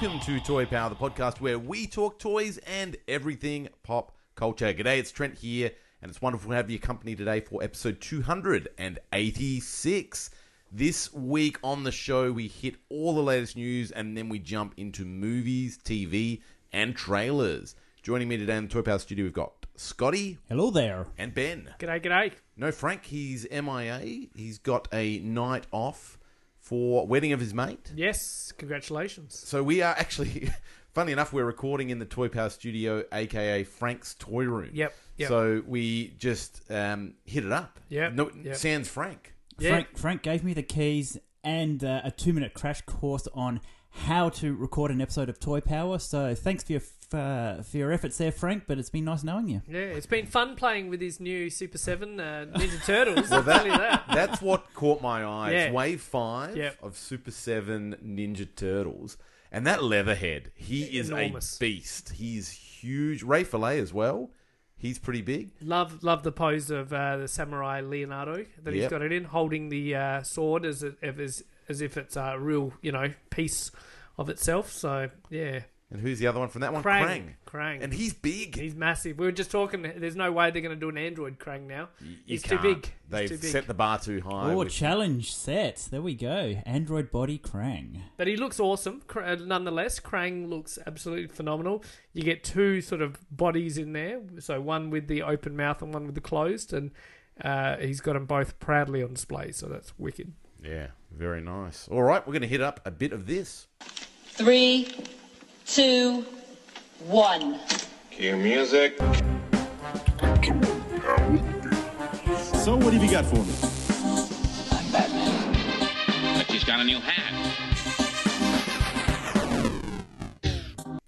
Welcome to Toy Power, the podcast where we talk toys and everything pop culture. G'day, it's Trent here, and it's wonderful to have your company today for episode 286. This week on the show, we hit all the latest news and then we jump into movies, TV, and trailers. Joining me today in the Toy Power studio, we've got Scotty Hello there. and Ben. G'day, g'day. No, Frank, he's MIA. He's got a night off for wedding of his mate. Yes, congratulations. So we are actually, funny enough, we're recording in the Toy Power Studio, aka Frank's Toy Room. Yep, yep. So we just um, hit it up. Yeah. No, yep. Sans Frank. Yeah. Frank, Frank gave me the keys and uh, a two minute crash course on how to record an episode of Toy Power. So thanks for your f- uh, for your efforts there, Frank. But it's been nice knowing you. Yeah, it's been fun playing with his new Super 7 uh, Ninja Turtles. Well, I'll tell you that. That's what caught my eye. It's Yeah. Wave Five Yep. of Super Seven Ninja Turtles, and that Leatherhead, he is Enormous. a beast. He's huge. Ray Fillet as well. He's pretty big. Love love the pose of uh, the samurai Leonardo that he's got it in, holding the uh, sword as, it, as, as if it's a real, you know, piece of itself. So, yeah. And who's the other one from that one? Krang. Krang. And he's big. He's massive. We were just talking, there's no way they're going to do an Android Krang now. You He's too can't. big. They've too big. set the bar too high. Oh, with- challenge set. There we go. Android body Krang. But he looks awesome, Kr- uh, nonetheless. Krang looks absolutely phenomenal. You get two sort of bodies in there, so one with the open mouth and one with the closed, and uh, he's got them both proudly on display. So that's wicked. Yeah, very nice. All right, we're going to hit up a bit of this. Three, two, one. Cue music. So what have you got for me? I'm Batman. But she's got a new hat.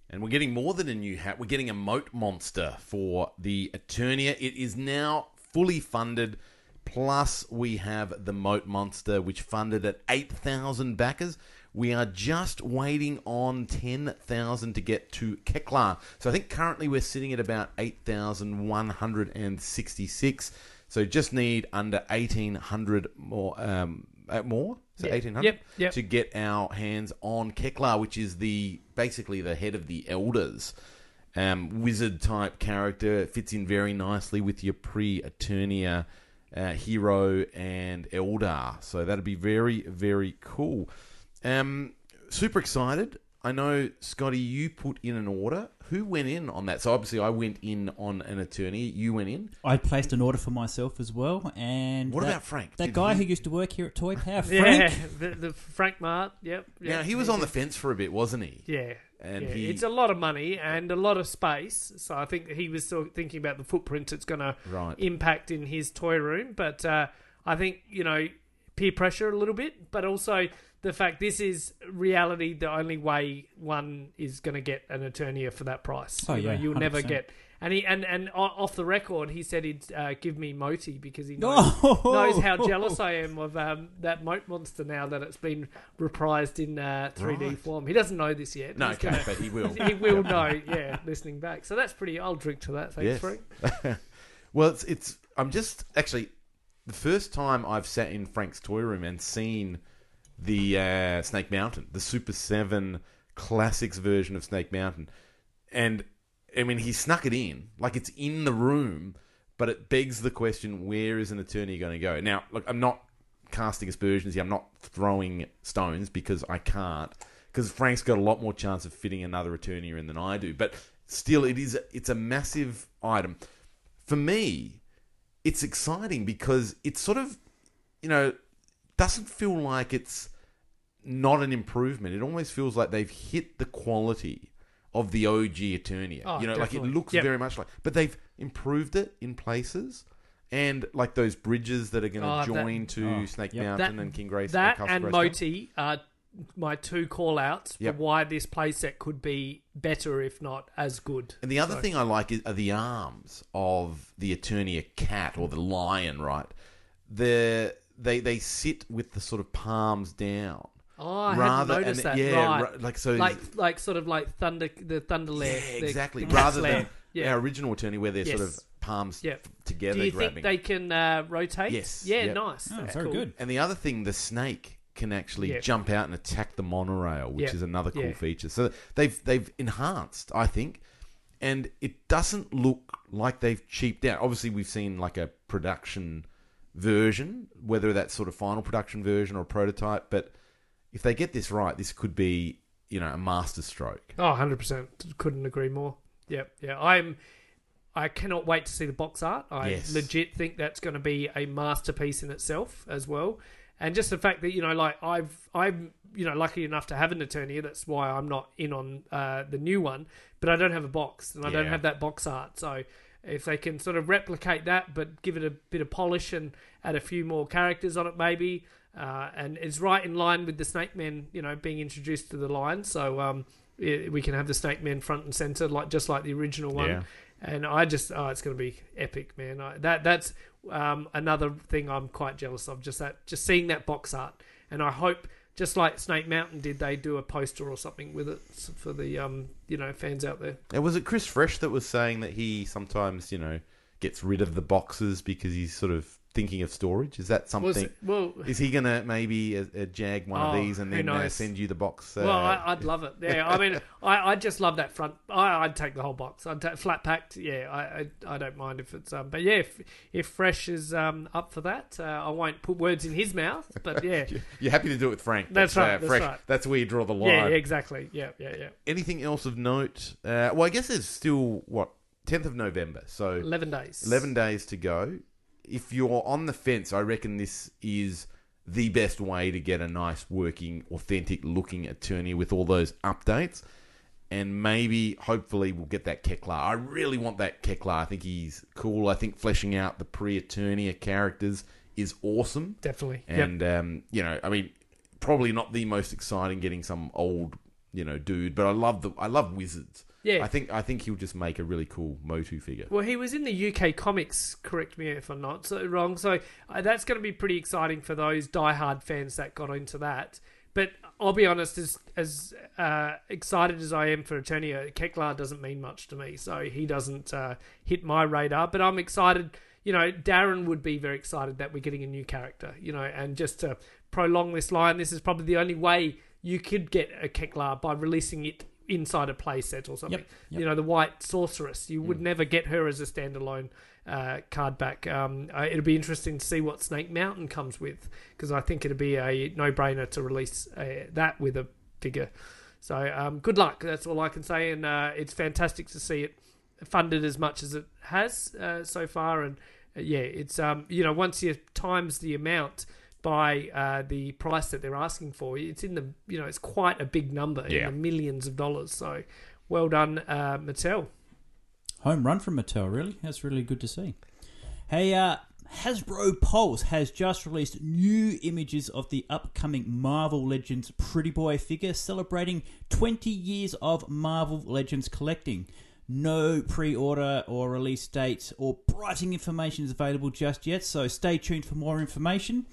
And we're getting more than a new hat. We're getting a moat monster for the Eternia. It is now fully funded. Plus, we have the moat monster, which funded at 8,000 backers. We are just waiting on 10,000 to get to Keklar. So I think currently we're sitting at about 8,166. So just need under 1,800 more. Um, uh, more? So Yeah. 1,800? Yep, yep. To get our hands on Keklar, which is the basically the head of the elders. Um, wizard type character fits in very nicely with your pre Eternia uh, hero and Eldar. So that'd be very, very cool. Um, super excited. I know, Scotty, you put in an order. Who went in on that? So obviously, I went in on an Eternia. You went in. I placed an order for myself as well. And What that- about Frank? That Did guy he- who used to work here at Toy Power, Yeah, Frank. the, the Frank Mart. Yep. Now he was on the fence for a bit, wasn't he? Yeah. And yeah. he- It's a lot of money and a lot of space. So I think he was still thinking about the footprint it's going to impact in his toy room. But uh, I think, you know, peer pressure a little bit, but also the fact this is reality, the only way one is going to get an Eternia for that price. Oh, You know, yeah, You'll never 100%. get. And he and, and off the record, he said he'd uh, give me Moti because he knows, Oh! knows how jealous I am of um, that Moat monster now that it's been reprised in uh, 3D Right. form. He doesn't know this yet. No, okay, gonna- but he will. he will know, yeah, listening back. So that's pretty. I'll drink to that. Thanks, Yes. Frank. Well, it's it's. I'm just actually the first time I've sat in Frank's toy room and seen the uh, Snake Mountain, the Super Seven Classics version of Snake Mountain, and I mean he snuck it in like it's in the room, but it begs the question: Where is an Eternia going to go? Now, look, I'm not casting aspersions here. I'm not throwing stones because I can't. Because Frank's got a lot more chance of fitting another Eternia in than I do, but still, it is it's a massive item for me, it's exciting because it's sort of, you know, doesn't feel like it's not an improvement. It almost feels like they've hit the quality of the OG Eternia. Oh, you know, like it looks Yep. very much like, but they've improved it in places. And like those bridges that are going to Oh, that- join to Oh, Snake yep. Mountain and King Grace that Castle and Moti are my two call outs Yep. for why this playset could be better, if not as good. And the other So- thing I like is, are the arms of the Eternia cat or the lion, right? The they they sit with the sort of palms down. Oh, I Rather- hadn't noticed and- that. yeah, right. ra- like, so- like like sort of like thunder, the thunder lair. Yeah, the exactly. cat's Rather lair. than yeah. our original Eternia, where they're sort of palms Yeah. f- together Do you grabbing. think they can uh, rotate? Yes. Yeah, Yep. nice. Oh, That's very cool. good. And the other thing, the snake can actually Yeah. jump out and attack the monorail, which Yeah. is another cool Yeah. feature. So they've they've enhanced, I think, and it doesn't look like they've cheaped out. Obviously, we've seen like a production version, whether that's sort of final production version or prototype. But if they get this right, this could be you know a masterstroke. Oh, 100%. Couldn't agree more. Yeah, yeah. I'm. I cannot wait to see the box art. I Yes. legit think that's going to be a masterpiece in itself as well. And just the fact that you know, like I've, I'm, you know, lucky enough to have an Eternia. That's why I'm not in on uh, the new one. But I don't have a box, and I don't have that box art. So if they can sort of replicate that, but give it a bit of polish and add a few more characters on it, maybe, uh, and it's right in line with the Snake Men, you know, being introduced to the line. So um, i we can have the Snake Men front and center, like just like the original one. Yeah. And I just, oh, it's going to be epic, man. I, that that's um, another thing I'm quite jealous of. Just that, just seeing that box art, and I hope, just like Snake Mountain did, they do a poster or something with it for the um, you know, fans out there. And was it Chris Fresh that was saying that he sometimes you know gets rid of the boxes because he's sort of thinking of storage? Is that something? Was well, Is he gonna maybe uh, uh, jag one of Oh, these and then uh, send you the box? Uh, Well, I, I'd love it. Yeah, I mean, I, I just love that front. I, I'd take the whole box. I'd take flat packed. Yeah, I, I, I don't mind if it's. Um, but yeah, if, if Fresh is um, up for that, uh, I won't put words in his mouth. But yeah, You're happy to do it with Frank. That's right, uh, that's fresh. right. That's where you draw the line. yeah, exactly. Yeah, yeah, yeah. Anything else of note? Uh, well, I guess there's still what 10th of November, so Eleven days. 11 days to go. If you're on the fence, I reckon this is the best way to get a nice, working, authentic looking Eternia with all those updates. And maybe, hopefully, we'll get that Keklar. I really want that Keklar. I think he's cool. I think fleshing out the pre Eternia characters is awesome. Definitely. Yep. And, um, you know, I mean, probably not the most exciting getting some old, you know, dude, but I love the I love wizards. Yeah. I think I think he'll just make a really cool Motu figure. Well, he was in the UK comics. Correct me if I'm not so wrong. So uh, that's going to be pretty exciting for those diehard fans that got into that. But I'll be honest, as as uh, excited as I am for Eternia, Keklar doesn't mean much to me. So he doesn't uh, hit my radar. But I'm excited. You know, Darren would be very excited that we're getting a new character. You know, and just to prolong this line, this is probably the only way you could get a Keklar by releasing it inside a playset or something. Yep, yep. You know, the White Sorceress. You would never get her as a standalone uh, card back. Um, uh, it'll be interesting to see what Snake Mountain comes with because I think it'll be a no-brainer to release uh, that with a figure. So um, good luck. That's all I can say, and uh, it's fantastic to see it funded as much as it has uh, so far. And uh, yeah, it's um, you know once you times the amount by uh, the price that they're asking for, it's in the you know it's quite a big number Yeah. in the millions of dollars. So well done, uh, Mattel. Home run from Mattel, really. That's really good to see. Hey, uh, Hasbro Pulse has just released new images of the upcoming Marvel Legends Pretty Boy figure celebrating 20 years of Marvel Legends collecting. No pre order or release date or pricing information is available just yet, so stay tuned for more information.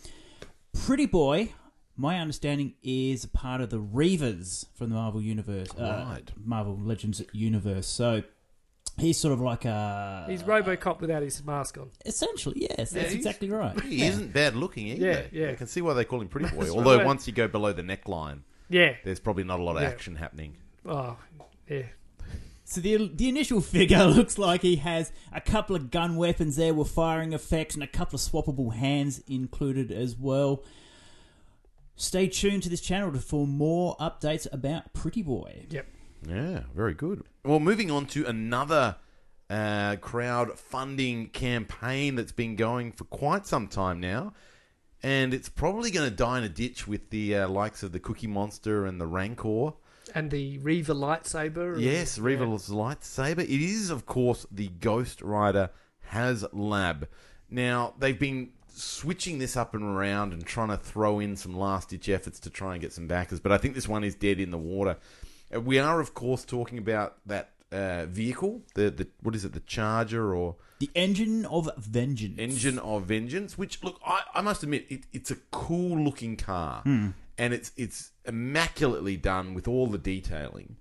Pretty Boy, my understanding, is a part of the Reavers from the Marvel Universe. uh, Right. Marvel Legends universe. So he's sort of like a. He's RoboCop without his mask on. Essentially, yes, Yeah, that's he's- exactly right. He isn't bad looking either. Yeah, yeah. I can see why they call him Pretty Boy. Although right. once you go below the neckline, Yeah. there's probably not a lot of Yeah. action happening. Oh, yeah. So the the initial figure looks like he has a couple of gun weapons there with firing effects and a couple of swappable hands included as well. Stay tuned to this channel for more updates about Pretty Boy. Yep. Yeah, very good. Well, moving on to another uh, crowdfunding campaign that's been going for quite some time now. And it's probably going to die in a ditch with the uh, likes of the Cookie Monster and the Rancor. And the Reaver lightsaber. and- Yes, yeah. Lightsaber. It is, of course, the Ghost Rider HasLab. Now, they've been switching this up and around and trying to throw in some last ditch efforts to try and get some backers. But I think this one is dead in the water. Uh, we are, of course, talking about that uh, vehicle. The the what is it? The Charger or The engine of vengeance. Engine of Vengeance, which look, I, I must admit, it, it's a cool looking car, and it's it's immaculately done with all the detailing.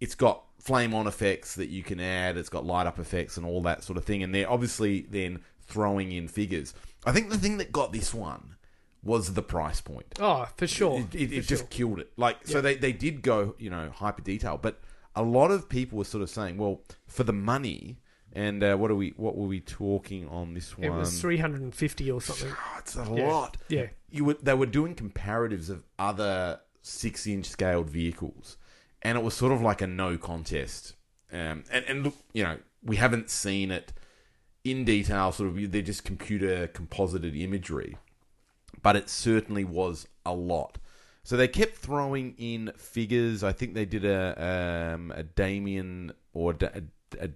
It's got flame on effects that you can add. It's got light up effects and all that sort of thing. And they're obviously then throwing in figures. I think the thing that got this one was the price point. Oh, for sure. It, it, for it just sure. killed it. Like so, they they did go you know hyper detail, but a lot of people were sort of saying, well, for the money. And uh, what are we? What were we talking on this one? It was 350 or something. Oh, it's a Yeah. lot. Yeah. You were, they were doing comparatives of other six inch scaled vehicles, and it was sort of like a no contest. Um, and, and look, you know, we haven't seen it in detail, sort of, they're just computer composited imagery, but it certainly was a lot. So they kept throwing in figures. I think they did a um, a Damien or da-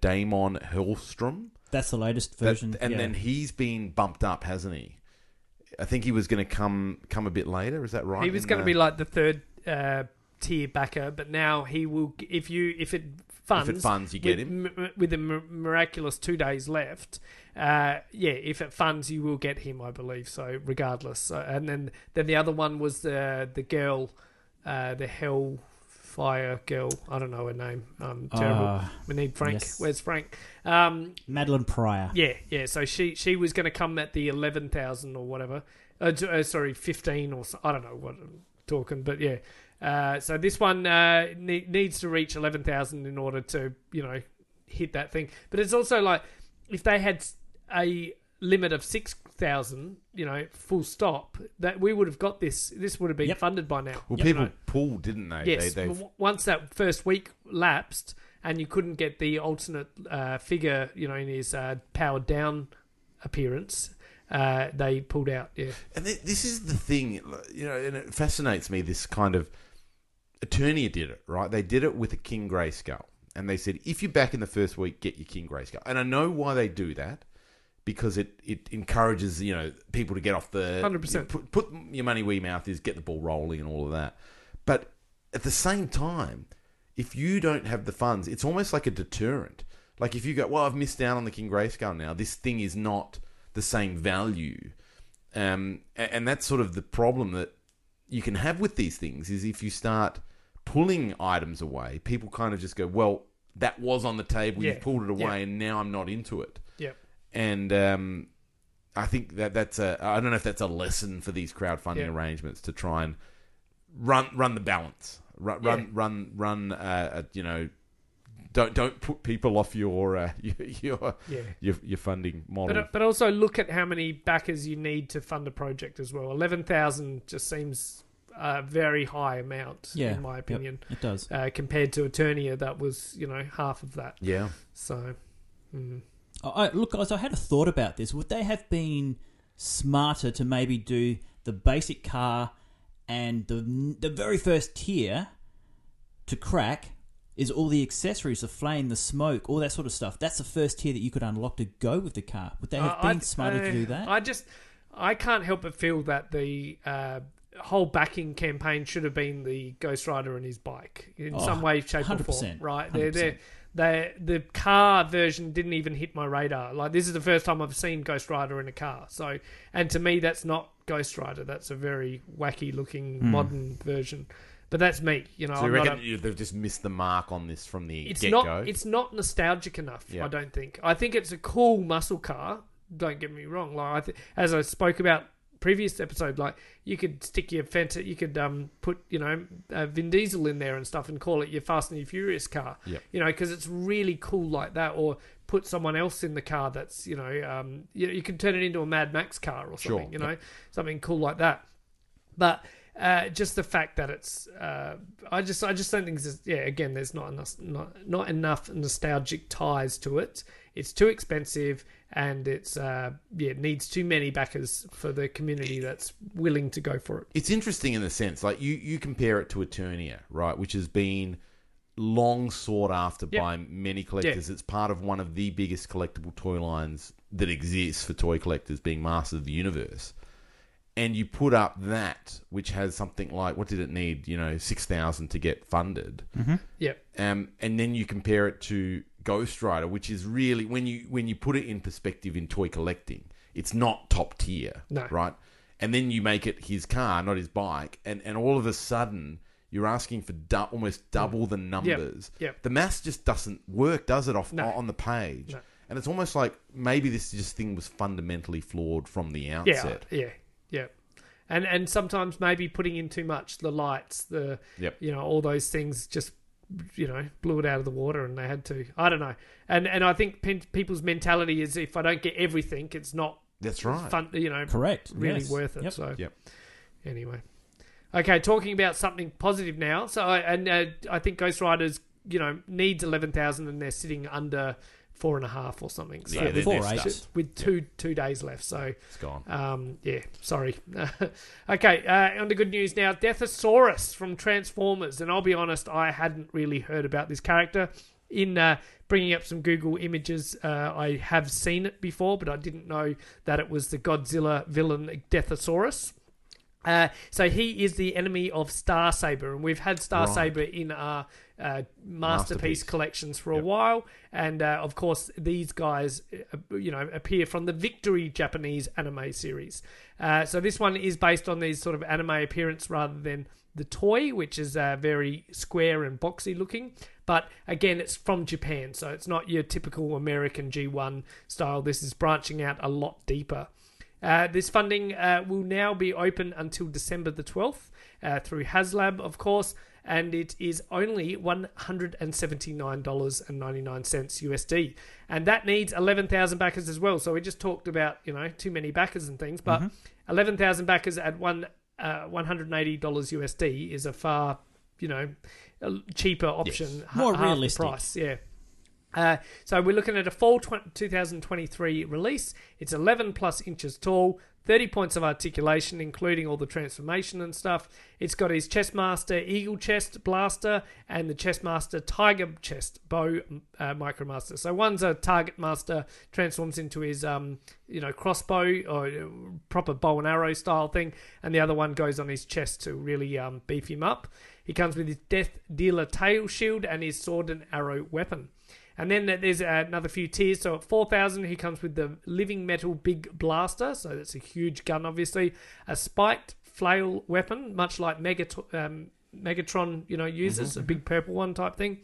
Daimon Hellstrom. That's the latest That- version. and yeah. then he's been bumped up, hasn't he? I think he was going to come come a bit later. Is that right? He was going to be like the third uh, tier backer, but now he will. If you if it funds, if it funds, you get with, him. m- with a miraculous two days left. Uh, yeah, if it funds, you will get him, I believe. So regardless, so, and then then the other one was the the girl, uh, the Hellfire girl. I don't know her name. Um, terrible. Uh, we need Frank. yes. Where's Frank? Um, Madelyne Pryor. yeah, yeah. So she she was going to come at the eleven thousand or whatever. Uh, uh, sorry, fifteen or so, I don't know what I'm talking, but yeah. Uh, so this one uh, ne- needs to reach eleven thousand in order to you know hit that thing. But it's also like if they had a limit of six thousand, you know, full stop, that we would have got this. This would have been Yep. funded by now. Well, people pulled, didn't they? Yes. They, w- once that first week lapsed and you couldn't get the alternate uh, figure, you know, in his uh, powered down appearance, uh, they pulled out. Yeah. and th- this is the thing, you know, and it fascinates me. This kind of Eternia did it right. They did it with a King Grayskull, and they said if you're back in the first week, get your King Grayskull. And I know why they do that. Because it, it encourages you know people to get off the 100%. Put, put your money where your mouth is, get the ball rolling, and all of that. But at the same time, if you don't have the funds, it's almost like a deterrent. Like if you go, well, I've missed out on the King Grayskull now. This thing is not the same value, um, and that's sort of the problem that you can have with these things. Is if you start pulling items away, people kind of just go, well, that was on the table. Yeah, You pulled it away, yeah. and now I'm not into it. Yep. And um, I think that that's a. I don't know if that's a lesson for these crowdfunding Yeah. arrangements to try and run run the balance, run run Yeah. run run. Uh, uh, you know, don't don't put people off your uh, your your, Yeah. your your funding model. But, uh, but also look at how many backers you need to fund a project as well. 11,000 just seems a very high amount, Yeah, in my yep. opinion, It does. uh, compared to Eternia that was, you know, half of that. yeah, So, mm. I, I- look, guys, I had a thought about this. Would they have been smarter to maybe do the basic car and the the very first tier to crack is all the accessories, the flame, the smoke, all that sort of stuff. That's the first tier that you could unlock to go with the car. Would they have Uh, been smarter to do that? I just, I can't help but feel that the uh, whole backing campaign should have been the Ghost Rider and his bike in Oh, some way, shape, or 100%, form. Right? They're, 100%. they're, they the car version didn't even hit my radar. Like this is the first time I've seen Ghost Rider in a car. So, and to me, that's not Ghost Rider. That's a very wacky looking Hmm. modern version. But that's me. You know, so you reckon a- they've just missed the mark on this from the it's get not it's not nostalgic enough Yeah. i don't think i think it's a cool muscle car don't get me wrong like I th- as i spoke about previous episode like you could stick your fenta you could um put you know uh, vin diesel in there and stuff and call it your fast and your furious car. Yep. you know because it's really cool like that or put someone else in the car that's you know um you, you can turn it into a mad max car or Sure, something you know something cool like that. But uh, just the fact that it's, uh, I just, I just don't think, there's, yeah, again, there's not enough, not, not enough nostalgic ties to it. It's too expensive, and it's, uh, yeah, it needs too many backers for the community that's willing to go for it. it's interesting in the sense like you you compare it to Eternia, right, which has been long sought after Yep. by many collectors. It's part of one of the biggest collectible toy lines that exists for toy collectors, being Masters of the Universe. And you put up that, which has something like what did it need? You know, six thousand to get funded. Yep. Um, and then you compare it to Ghost Rider, which is really when you when you put it in perspective in toy collecting, it's not top tier, No. right? And then you make it his car, not his bike, and and all of a sudden you're asking for du- almost double the numbers. yep. The math just doesn't work, does it? Off No. on the page, No. and it's almost like maybe this just thing was fundamentally flawed from the outset. yeah, yeah. And and sometimes maybe putting in too much, the lights, the Yep. you know, all those things just you know blew it out of the water, and they had to. I don't know. And and I think pe- people's mentality is if I don't get everything, it's not That's right. fun. You know, Correct. really yes. worth it. Yep. So Yep. anyway, okay, talking about something positive now. So I- and uh, I think Ghost Riders, you know, needs eleven thousand, and they're sitting under four and a half or something. So Yeah, they're- Four they're eight. with two two days left. So It's gone. um, yeah, sorry. okay, uh, on to good news now. Deathosaurus from Transformers, and I'll be honest, I hadn't really heard about this character. In uh, bringing up some Google images, uh, I have seen it before, but I didn't know that it was the Godzilla villain Deathosaurus. Uh, so he is the enemy of Star Saber, and we've had Star Right. Saber in our uh, masterpiece, Masterpiece. collections for a while, and uh, of course these guys, uh, you know, appear from the Victory Japanese anime series. Uh, so this one is based on these sort of anime appearance rather than the toy, which is uh, very square and boxy looking. But again, it's from Japan, so it's not your typical American G1 style. This is branching out a lot deeper. Uh, this funding uh, will now be open until December the 12th uh, through HasLab, of course, and it is only $179.99 USD. And that needs 11,000 backers as well. So we just talked about, you know, too many backers and things, but 11,000 backers at one uh, $180 USD is a far, you know, cheaper option. ha- More realistic. price, yeah. Uh, so we're looking at a fall tw- 2023 release. It's 11 plus inches tall, 30 points of articulation, including all the transformation and stuff. It's got his Chestmaster Eagle Chest Blaster and the Chestmaster Tiger Chest Bow uh, Micromaster. So one's a Target Master, transforms into his um, you know crossbow or uh, proper bow and arrow style thing, and the other one goes on his chest to really um, beef him up. He comes with his Death Dealer Tail Shield and his sword and arrow weapon. And then there's another few tiers. So at 4,000, he comes with the Living Metal Big Blaster. So that's a huge gun, obviously. A spiked flail weapon, much like Megat- um, Megatron, you know, uses, a big purple one type thing.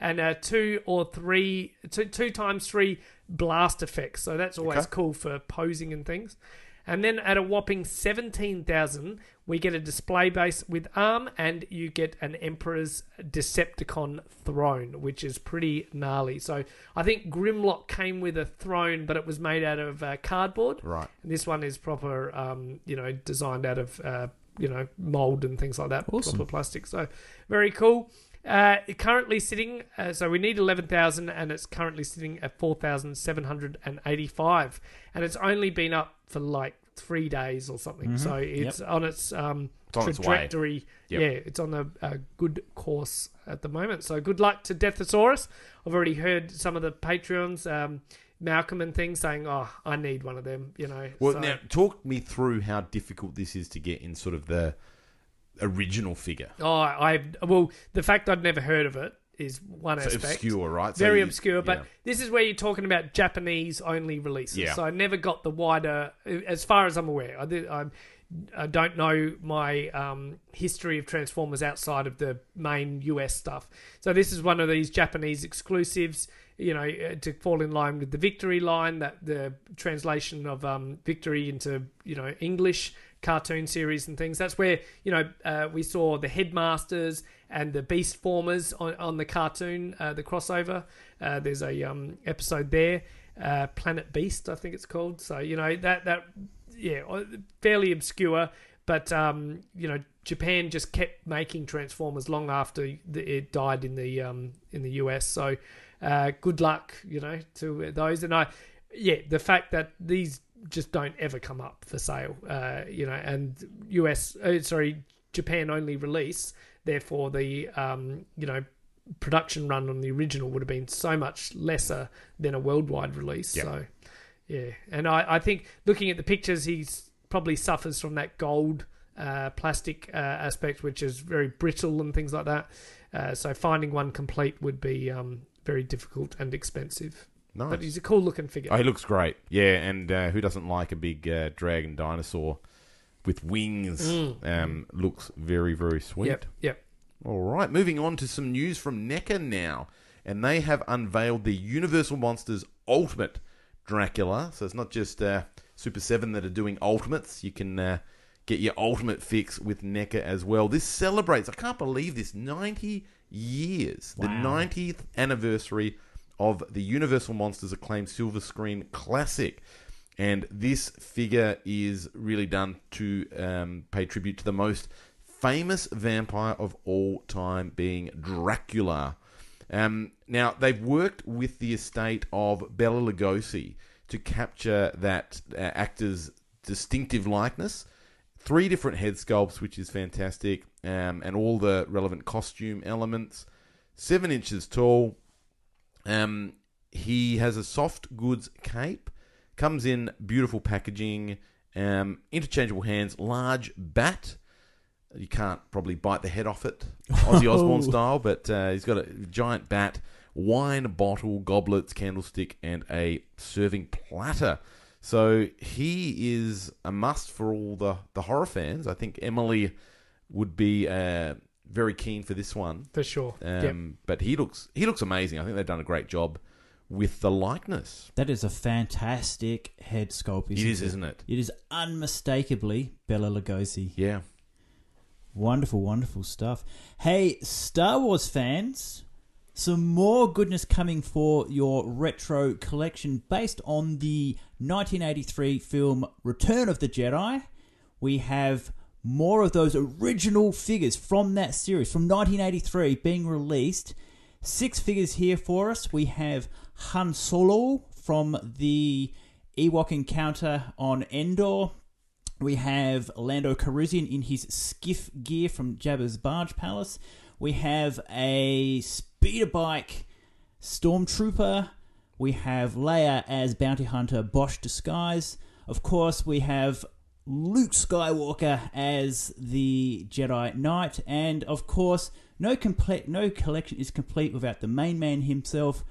And uh, two or three, two, two times three blast effects. So that's always Okay. cool for posing and things. And then at a whopping 17,000, we get a display base with arm and you get an Emperor's Decepticon throne, which is pretty gnarly. So I think Grimlock came with a throne, but it was made out of uh, cardboard. Right. And this one is proper, um, you know, designed out of, uh, you know, mold and things like that. Awesome. Proper plastic. So very cool. Uh, currently sitting, uh, so we need 11,000 and it's currently sitting at 4,785. And it's only been up for like three days or something. So it's on its um, It's on its way. trajectory. Yep. Yeah, it's on a, a good course at the moment. So good luck to Deathosaurus. I've already heard some of the Patreons, um, Malcolm and things saying, "Oh, I need one of them." You know. Well, so- now talk me through how difficult this is to get in sort of the original figure. Oh, I well, the fact I'd never heard of it is one So aspect. obscure, right? So Very you- obscure, but yeah. this is where you're talking about Japanese only releases. Yeah. So I never got the wider, as far as I'm aware. I, did, I, I don't know my um, history of Transformers outside of the main US stuff. So this is one of these Japanese exclusives. You know, uh, to fall in line with the Victory line, that the translation of um, Victory into you know English cartoon series and things. That's where you know uh, we saw the headmasters and the beast formers on, on the cartoon, uh, the crossover. Uh, there's a um, episode there, uh, Planet Beast, I think it's called. So you know that that yeah, fairly obscure, but um, you know Japan just kept making Transformers long after it died in the um, in the US. So uh, good luck, you know, to those. And I yeah, the fact that these just don't ever come up for sale, uh, you know, and US, uh, sorry, Japan only release, therefore the, um, you know, production run on the original would have been so much lesser than a worldwide release. Yep. So, yeah, and I, I think looking at the pictures, he's probably suffers from that gold uh, plastic uh, aspect, which is very brittle and things like that. Uh, so finding one complete would be um, very difficult and expensive. Nice. But he's a cool looking figure. Oh, he looks great. Yeah, and uh, who doesn't like a big uh, dragon dinosaur with wings? Um, looks very, very sweet. Mm. Yep, yep. All right, moving on to some news from NECA now. And they have unveiled the Universal Monsters Ultimate Dracula. So it's not just uh, Super 7 that are doing Ultimates. You can uh, get your Ultimate fix with NECA as well. This celebrates, I can't believe this, 90 years. The 90th anniversary of the Universal Monsters acclaimed Silver Screen Classic. And this figure is really done to um, pay tribute to the most famous vampire of all time, being Dracula. Um, now, they've worked with the estate of Bela Lugosi to capture that uh, actor's distinctive likeness. Three different head sculpts, which is fantastic, um, and all the relevant costume elements. Seven inches tall, um, he has a soft goods cape, comes in beautiful packaging, um, interchangeable hands, large bat. You can't probably bite the head off it, Ozzy Osbourne style, but uh, he's got a giant bat, wine bottle, goblets, candlestick, and a serving platter. So he is a must for all the, the horror fans. I think Emily would be uh, very keen for this one. For sure. Um, Yep. But he looks he looks amazing. I think they've done a great job with the likeness. That is a fantastic head sculpt. It Isn't is, isn't it? It is unmistakably Bela Lugosi. Yeah. Wonderful, wonderful stuff. Hey, Star Wars fans, some more goodness coming for your retro collection based on the 1983 film Return of the Jedi. We have more of those original figures from that series from 1983 being released. Six figures here for us. We have Han Solo from the Ewok encounter on Endor. We have Lando Calrissian in his skiff gear from Jabba's Barge Palace. We have a speeder bike stormtrooper. We have Leia as bounty hunter Boushh disguise. Of course, we have Luke Skywalker as the Jedi Knight, and of course, no complete no collection is complete without the main man himself,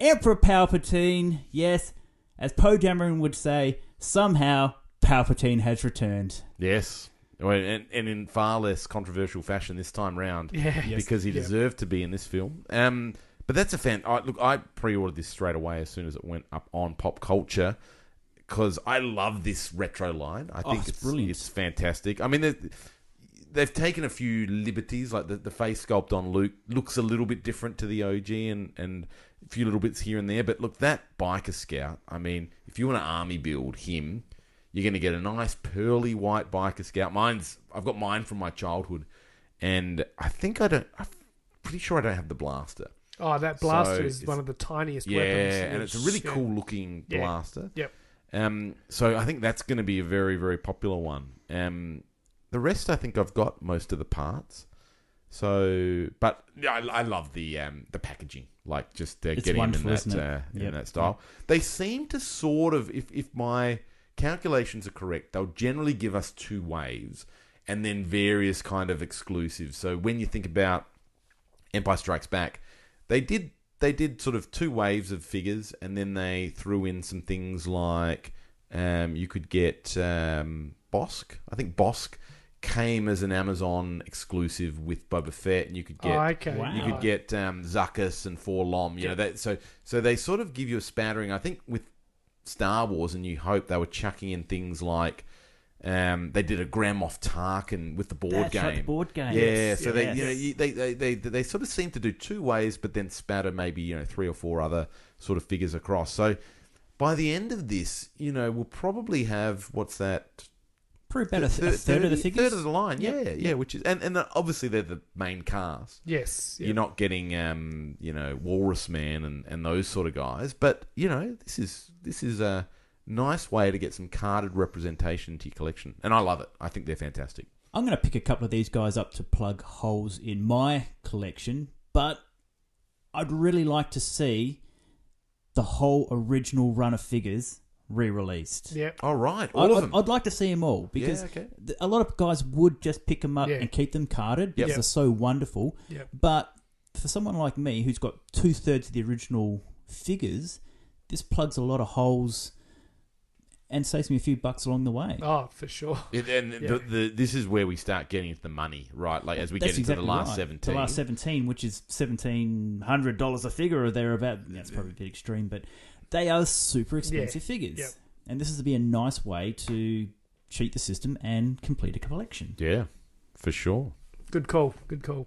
Emperor Palpatine. Yes, as Poe Dameron would say, somehow Palpatine has returned. Yes. And, and in far less controversial fashion this time round, Yeah. because he Yeah. deserved to be in this film. Um, but that's a fan. I, look, I pre-ordered this straight away as soon as it went up on pop culture because I love this retro line. I oh, think it's it's brilliant. It's fantastic. I mean, they- they've taken a few liberties, like the, the face sculpt on Luke looks a little bit different to the OG, and and a few little bits here and there. But look, that biker scout. I mean, if you want to army build him, you're going to get a nice pearly white biker scout. Mine's I've got mine from my childhood, and I think I don't. I'm pretty sure I don't have the blaster. Oh, that blaster So is one of the tiniest Yeah, weapons. and it's a really cool looking Yeah. blaster. Yep. Um, so I think that's going to be a very, very popular one. Um, the rest, I think I've got most of the parts. So, but yeah, I, I love the um, the packaging, like just uh, getting them in that uh, in that style. They seem to sort of, if if my calculations are correct, they'll generally give us two waves and then various kind of exclusives. So when you think about Empire Strikes Back, they did they did sort of two waves of figures, and then they threw in some things like um, you could get um, Bossk. I think Bossk came as an Amazon exclusive with Boba Fett, and you could get oh, okay. Wow. you could get um, Zuckuss and 4-LOM. You know that. So so they sort of give you a spattering. I think with Star Wars and New Hope, they were chucking in things like. Um, they did a Grand Moff Tarkin with the board That's game. right, the board game. Yeah, Yes, so they yes. you know you, they, they they they sort of seem to do two ways, but then spatter maybe you know three or four other sort of figures across. So by the end of this, you know, we'll probably have what's that? Probably about a, th- a third of the figures. Third of the line, Yep, yeah, yeah. Which is and and obviously they're the main cast. Yes. yeah. You're not getting, um, you know, Walrus Man and, and those sort of guys. But you know, this is this is a nice way to get some carded representation to your collection, and I love it. I think they're fantastic. I'm going to pick a couple of these guys up to plug holes in my collection, but I'd really like to see the whole original run of figures re-released. Yeah. All right, I- all of I'd, them. I'd like to see them all because Yeah, okay. a lot of guys would just pick them up Yeah. and keep them carded because Yep. they're so wonderful. Yep. But for someone like me who's got two thirds of the original figures, this plugs a lot of holes and saves me a few bucks along the way. Oh, for sure. It- and Yeah. the, the, this is where we start getting into the money, right? Like as we That's get into exactly the last right. seventeen. The last 17, which is $1,700 a figure or thereabout. That's probably a bit extreme, but they are super expensive figures. Yep. And this is to be a nice way to cheat the system and complete a collection. yeah, for sure. Good call. Good call.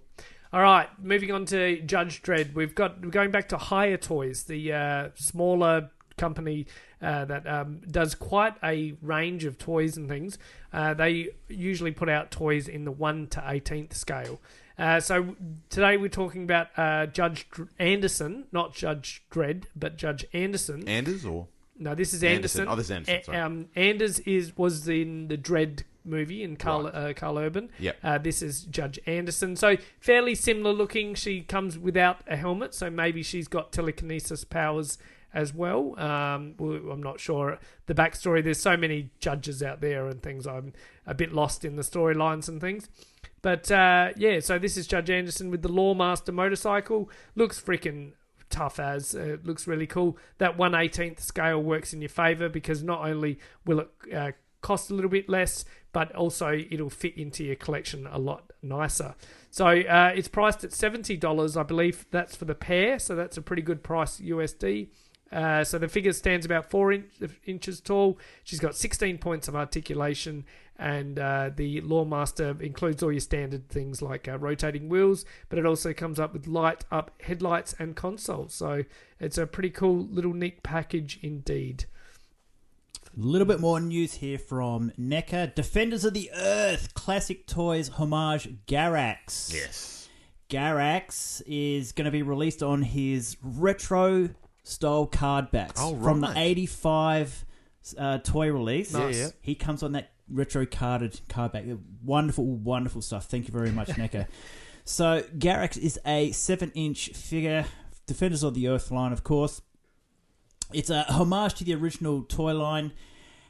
All right, moving on to Judge Dredd. We've got we're going back to Hiya Toys, the uh, smaller company uh, that um, does quite a range of toys and things. Uh, they usually put out toys in the one to eighteenth scale. Uh, so today we're talking about uh, Judge Dr- Anderson, not Judge Dredd, but Judge Anderson. Anders or No, this is Anderson. Anderson. Oh, this is Anderson, A- um, Anders is was in the Dredd movie in Carl Right. uh, Carl Urban. Yep. Uh, this is Judge Anderson. So fairly similar looking. She comes without a helmet, so maybe she's got telekinesis powers as well. Um, I'm not sure the backstory. There's so many judges out there and things. I'm a bit lost in the storylines and things. But uh, yeah, so this is Judge Anderson with the Lawmaster motorcycle. Looks freaking tough as uh, it looks really cool. That 118th scale works in your favor because not only will it uh, cost a little bit less, but also it'll fit into your collection a lot nicer. So uh, it's priced at $70, I believe that's for the pair, so that's a pretty good price USD. Uh, so the figure stands about four inch, inches tall. She's got 16 points of articulation, and uh, the Lawmaster includes all your standard things like uh, rotating wheels, but it also comes up with light up headlights and consoles. So it's a pretty cool little neat package indeed. A little bit more news here from NECA. Defenders of the Earth, classic toys homage Garax. yes, Garax is going to be released on his retro style card backs Oh, from the 85 uh, toy release. Nice. Yeah, yeah. He comes on that retro carded card back. Wonderful, wonderful stuff. Thank you very much, NECA. So, Garax is a 7 inch figure, Defenders of the Earth line, of course. It's a homage to the original toy line.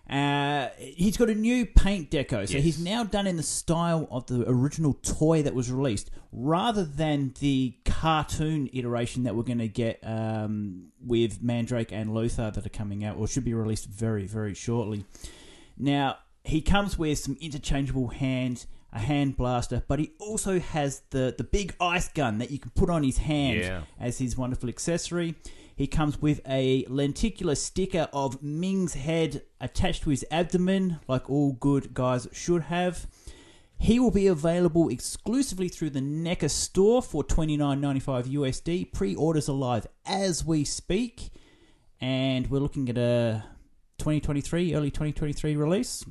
Uh, he's got a new paint deco, so Yes. he's now done in the style of the original toy that was released, rather than the cartoon iteration that we're going to get um, with Mandrake and Lothar that are coming out, or should be released very, very shortly. Now, he comes with some interchangeable hands, a hand blaster, but he also has the, the big ice gun that you can put on his hand Yeah. as his wonderful accessory. He comes with a lenticular sticker of Ming's head attached to his abdomen, like all good guys should have. He will be available exclusively through the NECA store for twenty nine ninety five USD. Pre orders are live as we speak, and we're looking at a 2023, early 2023 release.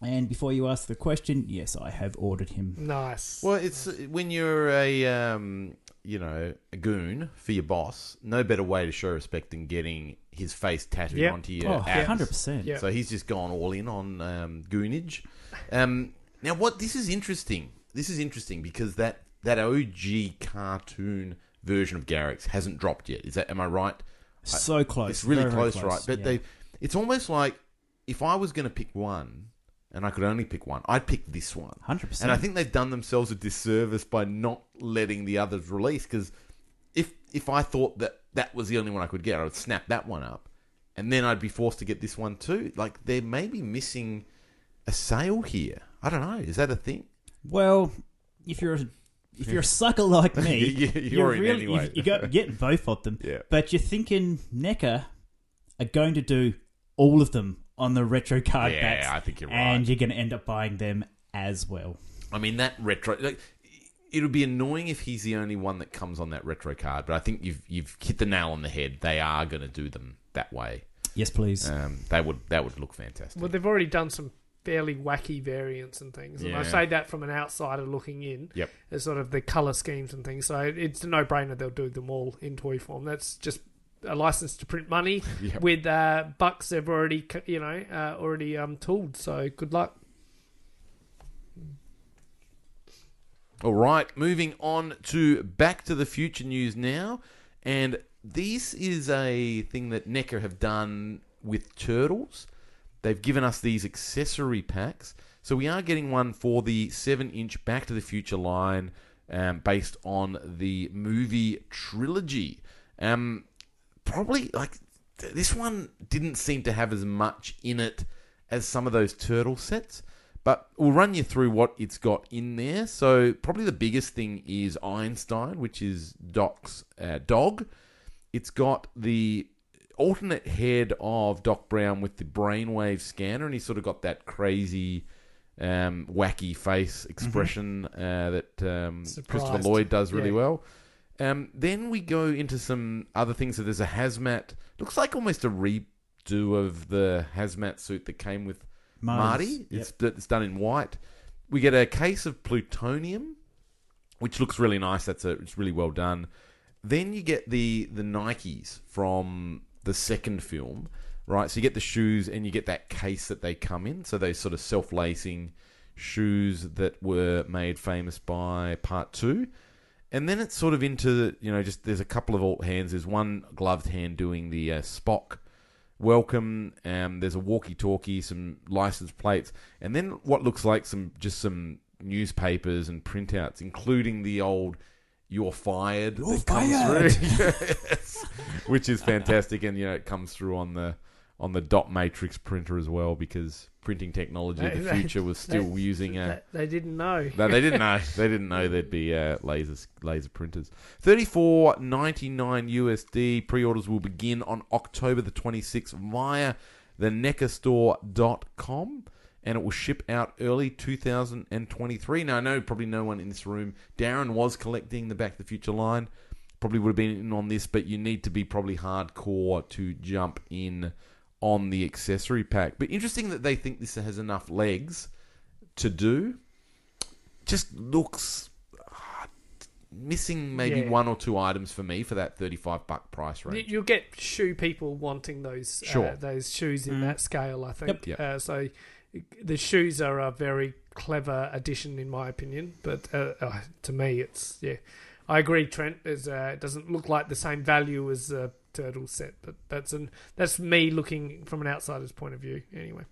And before you ask the question, yes, I have ordered him. Nice. Well, it's when you're a um, you know a goon for your boss. No better way to show respect than getting his face tattooed Yep. onto your Oh, abs. 100%. Yeah. So he's just gone all in on um, goonage. Um, now, what this is interesting. This is interesting because that that OG cartoon version of Garax hasn't dropped yet. Is that am I right? So close. It's really Very, very close, right? But yeah. they, it's almost like if I was going to pick one, and I could only pick one, I'd pick this one. 100%. And I think they've done themselves a disservice by not letting the others release. Because if if I thought that that was the only one I could get, I would snap that one up, and then I'd be forced to get this one too. Like they may be missing a sale here. I don't know. Is that a thing? Well, if you're a, if you're a sucker like me, You- you're in really anyway. you, you got getting both of them. Yeah. But you're thinking NECA are going to do all of them on the retro card Yeah, backs, I think you're right. and you're going to end up buying them as well. I mean that retro. Like, it would be annoying if he's the only one that comes on that retro card, but I think you've you've hit the nail on the head. They are going to do them that way. Yes, please. Um, they would that would look fantastic. Well, they've already done some fairly wacky variants and things, and I say that from an outsider looking in. Yep. As sort of the color schemes and things, so it's a no-brainer. They'll do them all in toy form. That's just a license to print money Yep. with uh, bucks they've already, you know, uh, already um, tooled. So good luck. All right, moving on to Back to the Future news now. And this is a thing that NECA have done with turtles. They've given us these accessory packs. So we are getting one for the 7 inch Back to the Future line um, based on the movie trilogy. Um, probably, like, this one didn't seem to have as much in it as some of those turtle sets. But we'll run you through what it's got in there. So probably the biggest thing is Einstein, which is Doc's uh, dog. It's got the alternate head of Doc Brown with the brainwave scanner, and he's sort of got that crazy, um, wacky face expression uh, that um, Christopher Lloyd does really Yeah. well. Um, then we go into some other things. So there's a hazmat. Looks like almost a redo of the hazmat suit that came with Marty's, Marty. It's, it's done in white. We get a case of plutonium, which looks really nice. That's a, it's really well done. Then you get the the Nikes from the second film, right? So you get the shoes and you get that case that they come in. So those sort of self lacing shoes that were made famous by part two. And then it's sort of into, you know, just there's a couple of alt hands. There's one gloved hand doing the uh, Spock welcome. Um, there's a walkie-talkie, some license plates, and then what looks like some just some newspapers and printouts, including the old "You're fired" You're fired. through, Yes. which is fantastic, and you know it comes through on the on the dot matrix printer as well because printing technology of the They- future was still they- using a They, didn't know. no, they didn't know. They didn't know there'd be uh, lasers, laser printers. Thirty four ninety nine USD. Pre orders will begin on October the twenty sixth via the NECAstore.com and it will ship out early two thousand and twenty three. Now I know probably no one in this room. Darren was collecting the Back to the Future line. Probably would have been in on this, but you need to be probably hardcore to jump in on the accessory pack. But interesting that they think this has enough legs to do just looks ah, missing maybe Yeah. one or two items for me for that 35 buck price You- range. You'll get shoe people wanting those Sure. uh, those shoes in that scale. I think. Yep. Uh, so the shoes are a very clever addition, in my opinion. But uh, uh, to me, it's yeah. I agree, Trent. Is uh, it doesn't look like the same value as a turtle set, but that's an that's me looking from an outsider's point of view. Anyway.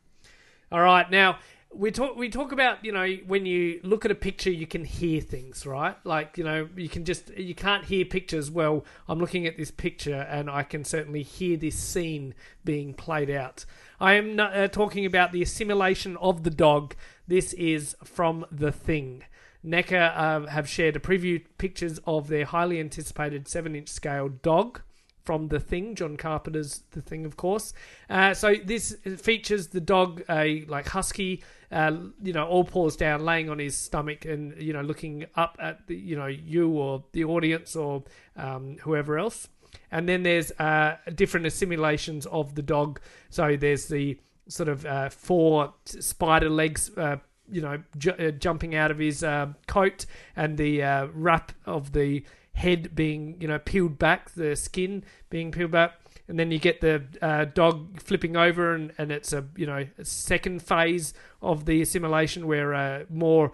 All right, now we talk we talk about you know when you look at a picture you can hear things right like you know you can just you can't hear pictures well i'm looking at this picture and i can certainly hear this scene being played out i am not, uh, talking about the assimilation of the dog this is from the thing NECA uh, have shared a preview pictures of their highly anticipated 7 inch scale dog from The Thing, John Carpenter's The Thing, of course. Uh, so this features the dog, a like husky, uh, you know, all paws down, laying on his stomach, and you know, looking up at the, you know, you or the audience or um, whoever else. And then there's uh, different assimilations of the dog. So there's the sort of uh, four spider legs. Uh, you know, ju- uh, jumping out of his uh, coat, and the uh, wrap of the head being, you know, peeled back, the skin being peeled back, and then you get the uh, dog flipping over, and, and it's a, you know, a second phase of the assimilation where uh, more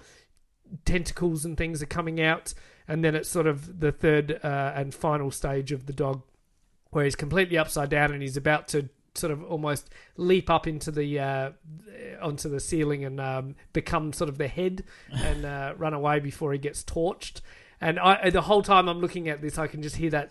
tentacles and things are coming out, and then it's sort of the third uh, and final stage of the dog where he's completely upside down and he's about to sort of almost leap up into the uh, onto the ceiling and um, become sort of the head and uh, run away before he gets torched. And I, the whole time I'm looking at this, I can just hear that.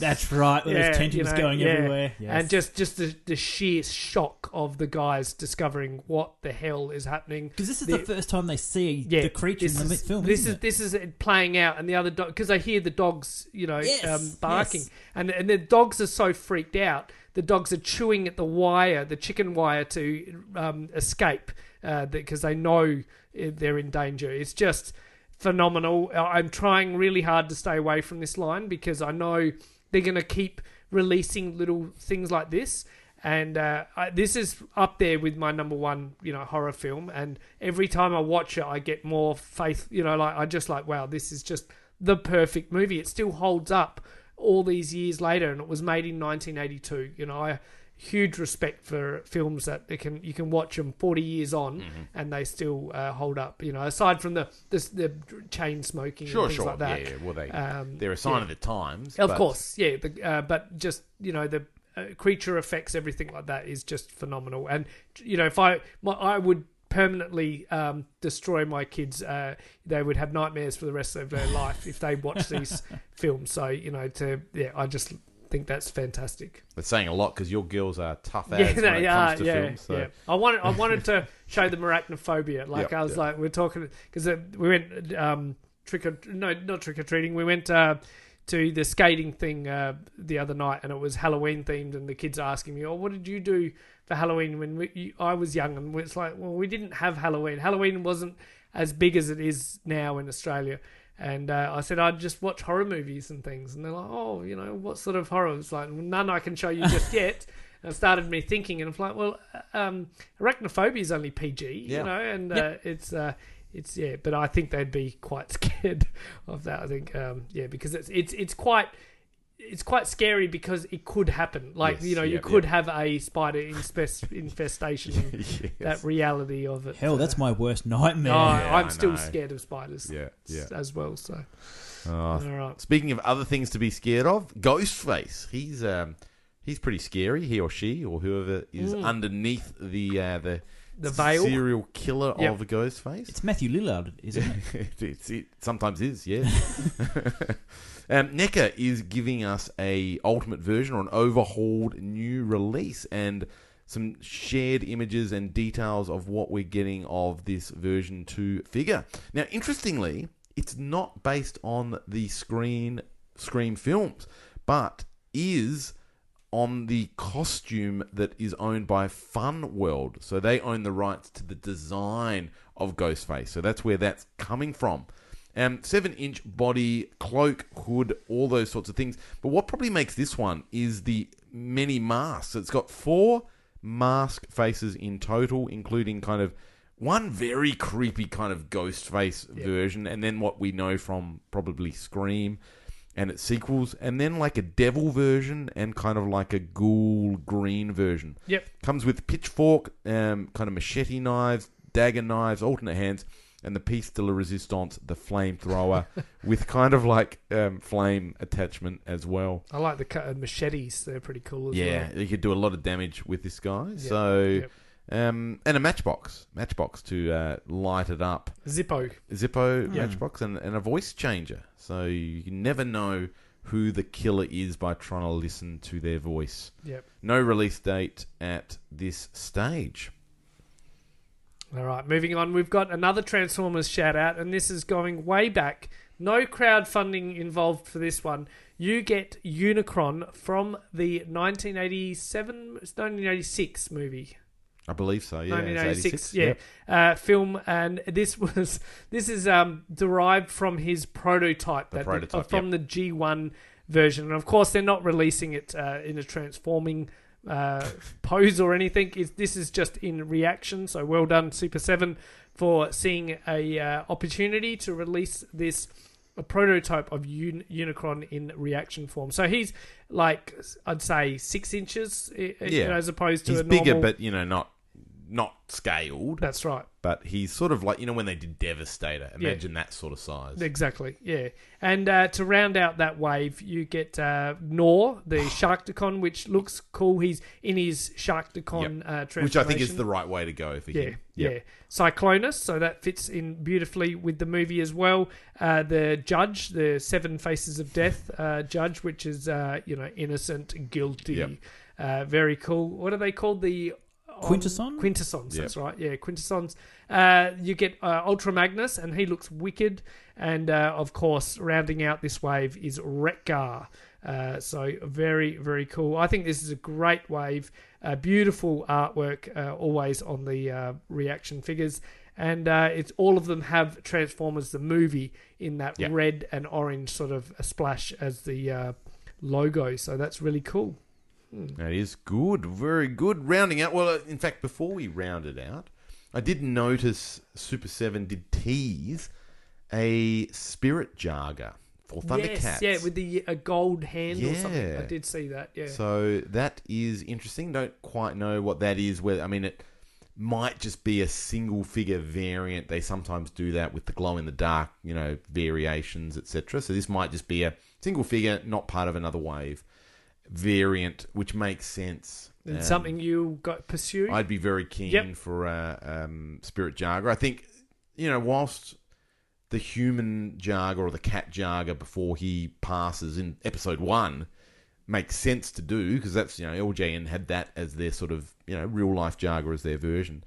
That's right. There's Yeah, tentacles you know, going yeah. everywhere. Yes. And just just the, the sheer shock of the guys discovering what the hell is happening. because this is the- the, first time they see Yeah, the creature in the is, film. This is it? this is playing out, and the other dog because I hear the dogs, you know, Yes, um, barking, yes. and and the dogs are so freaked out. The dogs are chewing at the wire, the chicken wire, to um, escape uh, because they know uh, they're in danger. It's just phenomenal. I'm trying really hard to stay away from this line because I know they're going to keep releasing little things like this. And uh, I, this is up there with my number one, you know, horror film. And every time I watch it, I get more faith. You know, like I just like, wow, this is just the perfect movie. It still holds up all these years later, and it was made in 1982. You know, I huge respect for films that they can you can watch them 40 years on Mm-hmm. and they still uh, hold up. You know, aside from the the, the chain smoking Sure, and things sure. like that. Yeah, yeah. Well, they Um, they're a sign yeah. of the times. Of but- course, yeah. The, uh, but just you know the uh, creature effects, everything like that is just phenomenal. And you know, if I my, I would permanently um, destroy my kids, uh, they would have nightmares for the rest of their life if they watch these films. So you know, to yeah, I just think that's fantastic. That's saying a lot because your girls are tough Yeah, when they it are. comes to Yeah. So. yeah. I wanted, I wanted to show them arachnophobia. Like Yeah, I was yeah. like, we're talking because we went um, trick or no, not trick or treating. We went uh, to the skating thing uh, the other night, and it was Halloween themed. And the kids are asking me, "Oh, what did you do for Halloween when we, I was young?" And it's like, well, we didn't have Halloween. Halloween wasn't as big as it is now in Australia. And uh, I said I'd just watch horror movies and things, and they're like, "Oh, you know, what sort of horror?" It's like none I can show you just yet. And it started me thinking, and I'm like, well, um, arachnophobia is only PG, Yeah. you know, and uh, it's uh, it's yeah, but I think they'd be quite scared of that. I think um, yeah, because it's it's it's quite it's quite scary because it could happen. Like Yes, you know, you could yeah. have a spider infest, infestation. Yes. That reality of it. Hell, that's my worst nightmare. No, Yeah, I'm I still know. scared of spiders. Yeah, yeah. as well. So Oh, all right. Speaking of other things to be scared of, Ghostface. He's um, he's pretty scary. He or she or whoever is underneath the uh, the Mm. The veil. serial killer Yep. of Ghostface. It's Matthew Lillard, isn't it? it's, it sometimes is, yeah. um, NECA is giving us a ultimate version or an overhauled new release and some shared images and details of what we're getting of this version 2 figure. Now, interestingly, it's not based on the screen Scream films, but is on the costume that is owned by Fun World. So they own the rights to the design of Ghostface. So that's where that's coming from. Um, seven inch body, cloak, hood, all those sorts of things. But what probably makes this one is the many masks. It's got four mask faces in total, including kind of one very creepy kind of ghost face version, and then what we know from probably Scream and its sequels, and then like a devil version and kind of like a ghoul green version. Yep. Comes with pitchfork, um, kind of machete knives, dagger knives, alternate hands, and the piece de la resistance, the flamethrower, with kind of like um, flame attachment as well. I like the cut of machetes. They're pretty cool as Yeah, well. you could do a lot of damage with this guy. so, yep. Um, and a matchbox, matchbox to uh, light it up. Zippo. Zippo matchbox and, and a voice changer. So you never know who the killer is by trying to listen to their voice. Yep. No release date at this stage. All right, moving on. We've got another Transformers shout out, and this is going way back. No crowdfunding involved for this one. You get Unicron from the 1987, 1986 movie. I believe so. Yeah, 1986, 86. yeah, Yep. uh, film, and this was this is um, derived from his prototype, The that prototype, uh, from the G1 version, and of course they're not releasing it uh, in a transforming uh, pose or anything. It's, this is just in reaction. So well done, Super Seven, for seeing a uh, opportunity to release this. A prototype of Un- Unicron in reaction form. So he's like I'd say six inches, i- i- Yeah. as opposed to He's a bigger, normal- but you know, not not scaled. that's right. But he's sort of like you know when they did Devastator. Imagine that sort of size. Exactly, yeah. And uh, to round out that wave, you get uh, Gnaw, the Sharkticon, which looks cool. He's in his Sharkticon uh, transformation. Which I think is the right way to go for yeah, him. yeah. Cyclonus, so that fits in beautifully with the movie as well. Uh, the judge, the Seven Faces of Death uh, judge, which is uh, you know innocent, guilty, Yep. uh, very cool. What are they called? The Quintesson? Quintessons, Yep. that's right. Yeah, Quintessons. Uh, you get uh, Ultra Magnus, and he looks wicked. And uh, of course, rounding out this wave is Wreck-Gar. Uh, so very, very cool. I think this is a great wave. Uh, beautiful artwork, uh, always on the uh, reaction figures. And uh, it's all of them have Transformers the movie in that Yep. red and orange sort of a splash as the uh, logo. So that's really cool. That is good, very good. Rounding out, well, uh, in fact, before we round it out, I did notice Super 7 did tease a spirit Jaga for Thundercats. Yes, yeah, with the a gold hand or something. Yeah. I did see that. Yeah. So that is interesting. Don't quite know what that is. Whether I mean it might just be a single figure variant. They sometimes do that with the glow in the dark, you know, variations, etc. So this might just be a single figure, not part of another wave variant, which makes sense. and Um, something you got pursue. I'd be very keen Yep. for uh, um, Spirit Jaga. I think, you know, whilst the human Jaga or the cat Jaga before he passes in episode one makes sense to do because that's, you know, LJN had that as their sort of, you know, real life Jaga as their version.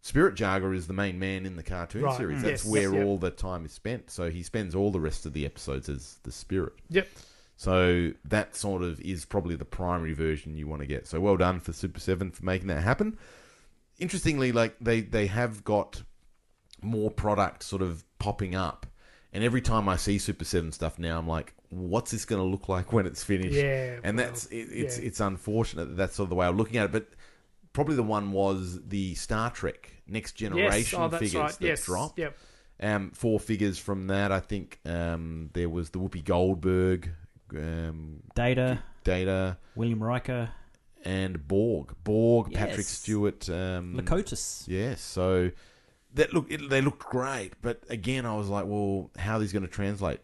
Spirit Jaga is the main man in the cartoon Right, series. mm. That's Yes, where yep. all the time is spent. So he spends all the rest of the episodes as the spirit. yep. So that sort of is probably the primary version you want to get. So well done for Super Seven for making that happen. Interestingly, like they they have got more product sort of popping up, and every time I see Super Seven stuff now, I'm like, what's this going to look like when it's finished? Yeah, and well, that's it, it's yeah. it's unfortunate that that's sort of the way I'm looking at it, but. Probably the one was the Star Trek Next Generation Yes. Oh, figures right. that Yes. dropped Yep. um, four figures from that. I think um, there was the Whoopi Goldberg, um, Data, Data, William Riker, and Borg. Borg, Patrick Stewart. Um, Locutus. Yes. So that look, it, they looked great, but again, I was like, well, how are these going to translate?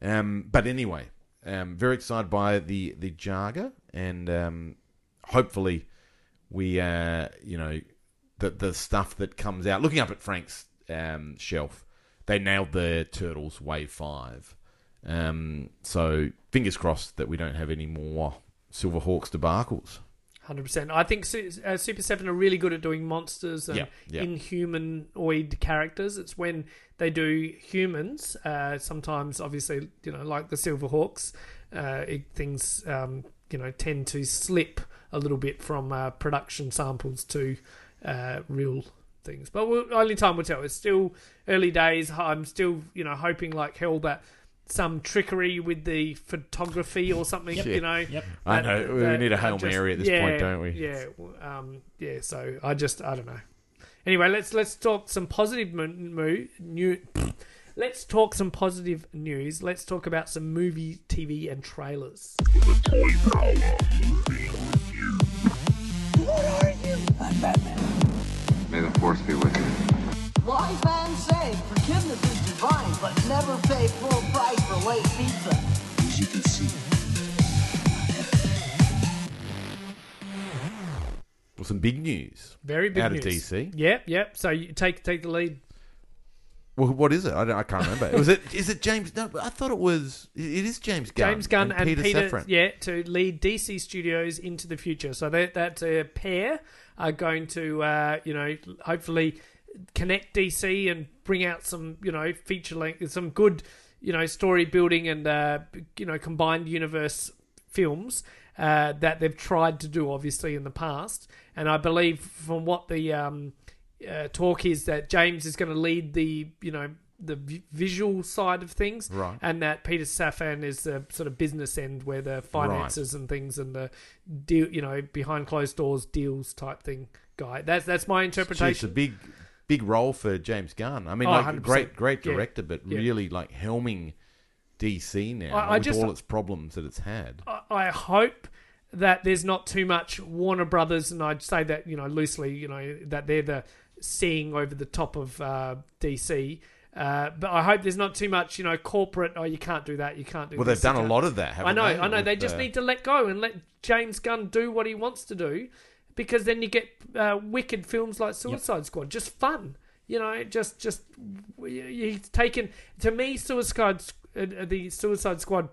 Um, but anyway, um, very excited by the the Jaga, and um, hopefully, we uh, you know the the stuff that comes out. Looking up at Frank's um, shelf, they nailed the Turtles Wave Five. Um, so fingers crossed that we don't have any more Silverhawks debacles. Hundred percent. I think uh, Super Seven are really good at doing monsters and Yeah, yeah. inhumanoid characters. It's when they do humans. Uh, sometimes, obviously, you know, like the Silverhawks, uh, it, things um, you know tend to slip a little bit from uh, production samples to uh, real things. But we'll, only time will tell. It's still early days. I'm still you know hoping like hell that. Some trickery with the photography or something, Yep. you know. Yep. I that- know we that- need a hail just- mary at this yeah, point, don't we? Yeah, um, yeah. So I just I don't know. Anyway, let's let's talk some positive mo- mo- new. Let's talk some positive news. Let's talk about some movie, TV, and trailers. What are you? I'm Batman. May the force be with you. Wise man say forgiveness is divine, but never pay full price for late pizza. As you can see, Well, some big news. Very big news. Out of. DC? Yep, yep. So you take take the lead. Well, what is it? I, don't, I can't remember. was it? Is it James? No, I thought it was. It is James Gunn. James Gunn and, Peter, Safran. yeah, to lead DC Studios into the future. So that that uh, pair are going to, uh, you know, hopefully connect DC and bring out some, you know, feature length, some good, you know, story building and uh, you know combined universe films uh, that they've tried to do, obviously in the past. And I believe from what the um, uh, talk is that James is going to lead the, you know. The vi- visual side of things, Right. and that Peter Safran is the sort of business end where the finances and things and the deal, you know, behind closed doors deals type thing guy. That's that's my Gee, It's a interpretation. big, big role for James Gunn. I mean, Oh, like 100%. great, great Yeah. director, but Yeah. really like helming DC now I- I with just- all its problems that it's had. I, I hope that there's not too much Warner Brothers, and I'd say that you know loosely, you know that they're the seeing over the top of uh, DC. Uh, but I hope there's not too much, you know, corporate. Oh, you can't do that. You can't do. Well, this, they've done a lot of that, haven't I know, they? I know. They just uh, need to let go and let James Gunn do what he wants to do, because then you get uh, wicked films like Suicide Squad, just fun. You know, just just he's taken to me Suicide uh, the Suicide Squad,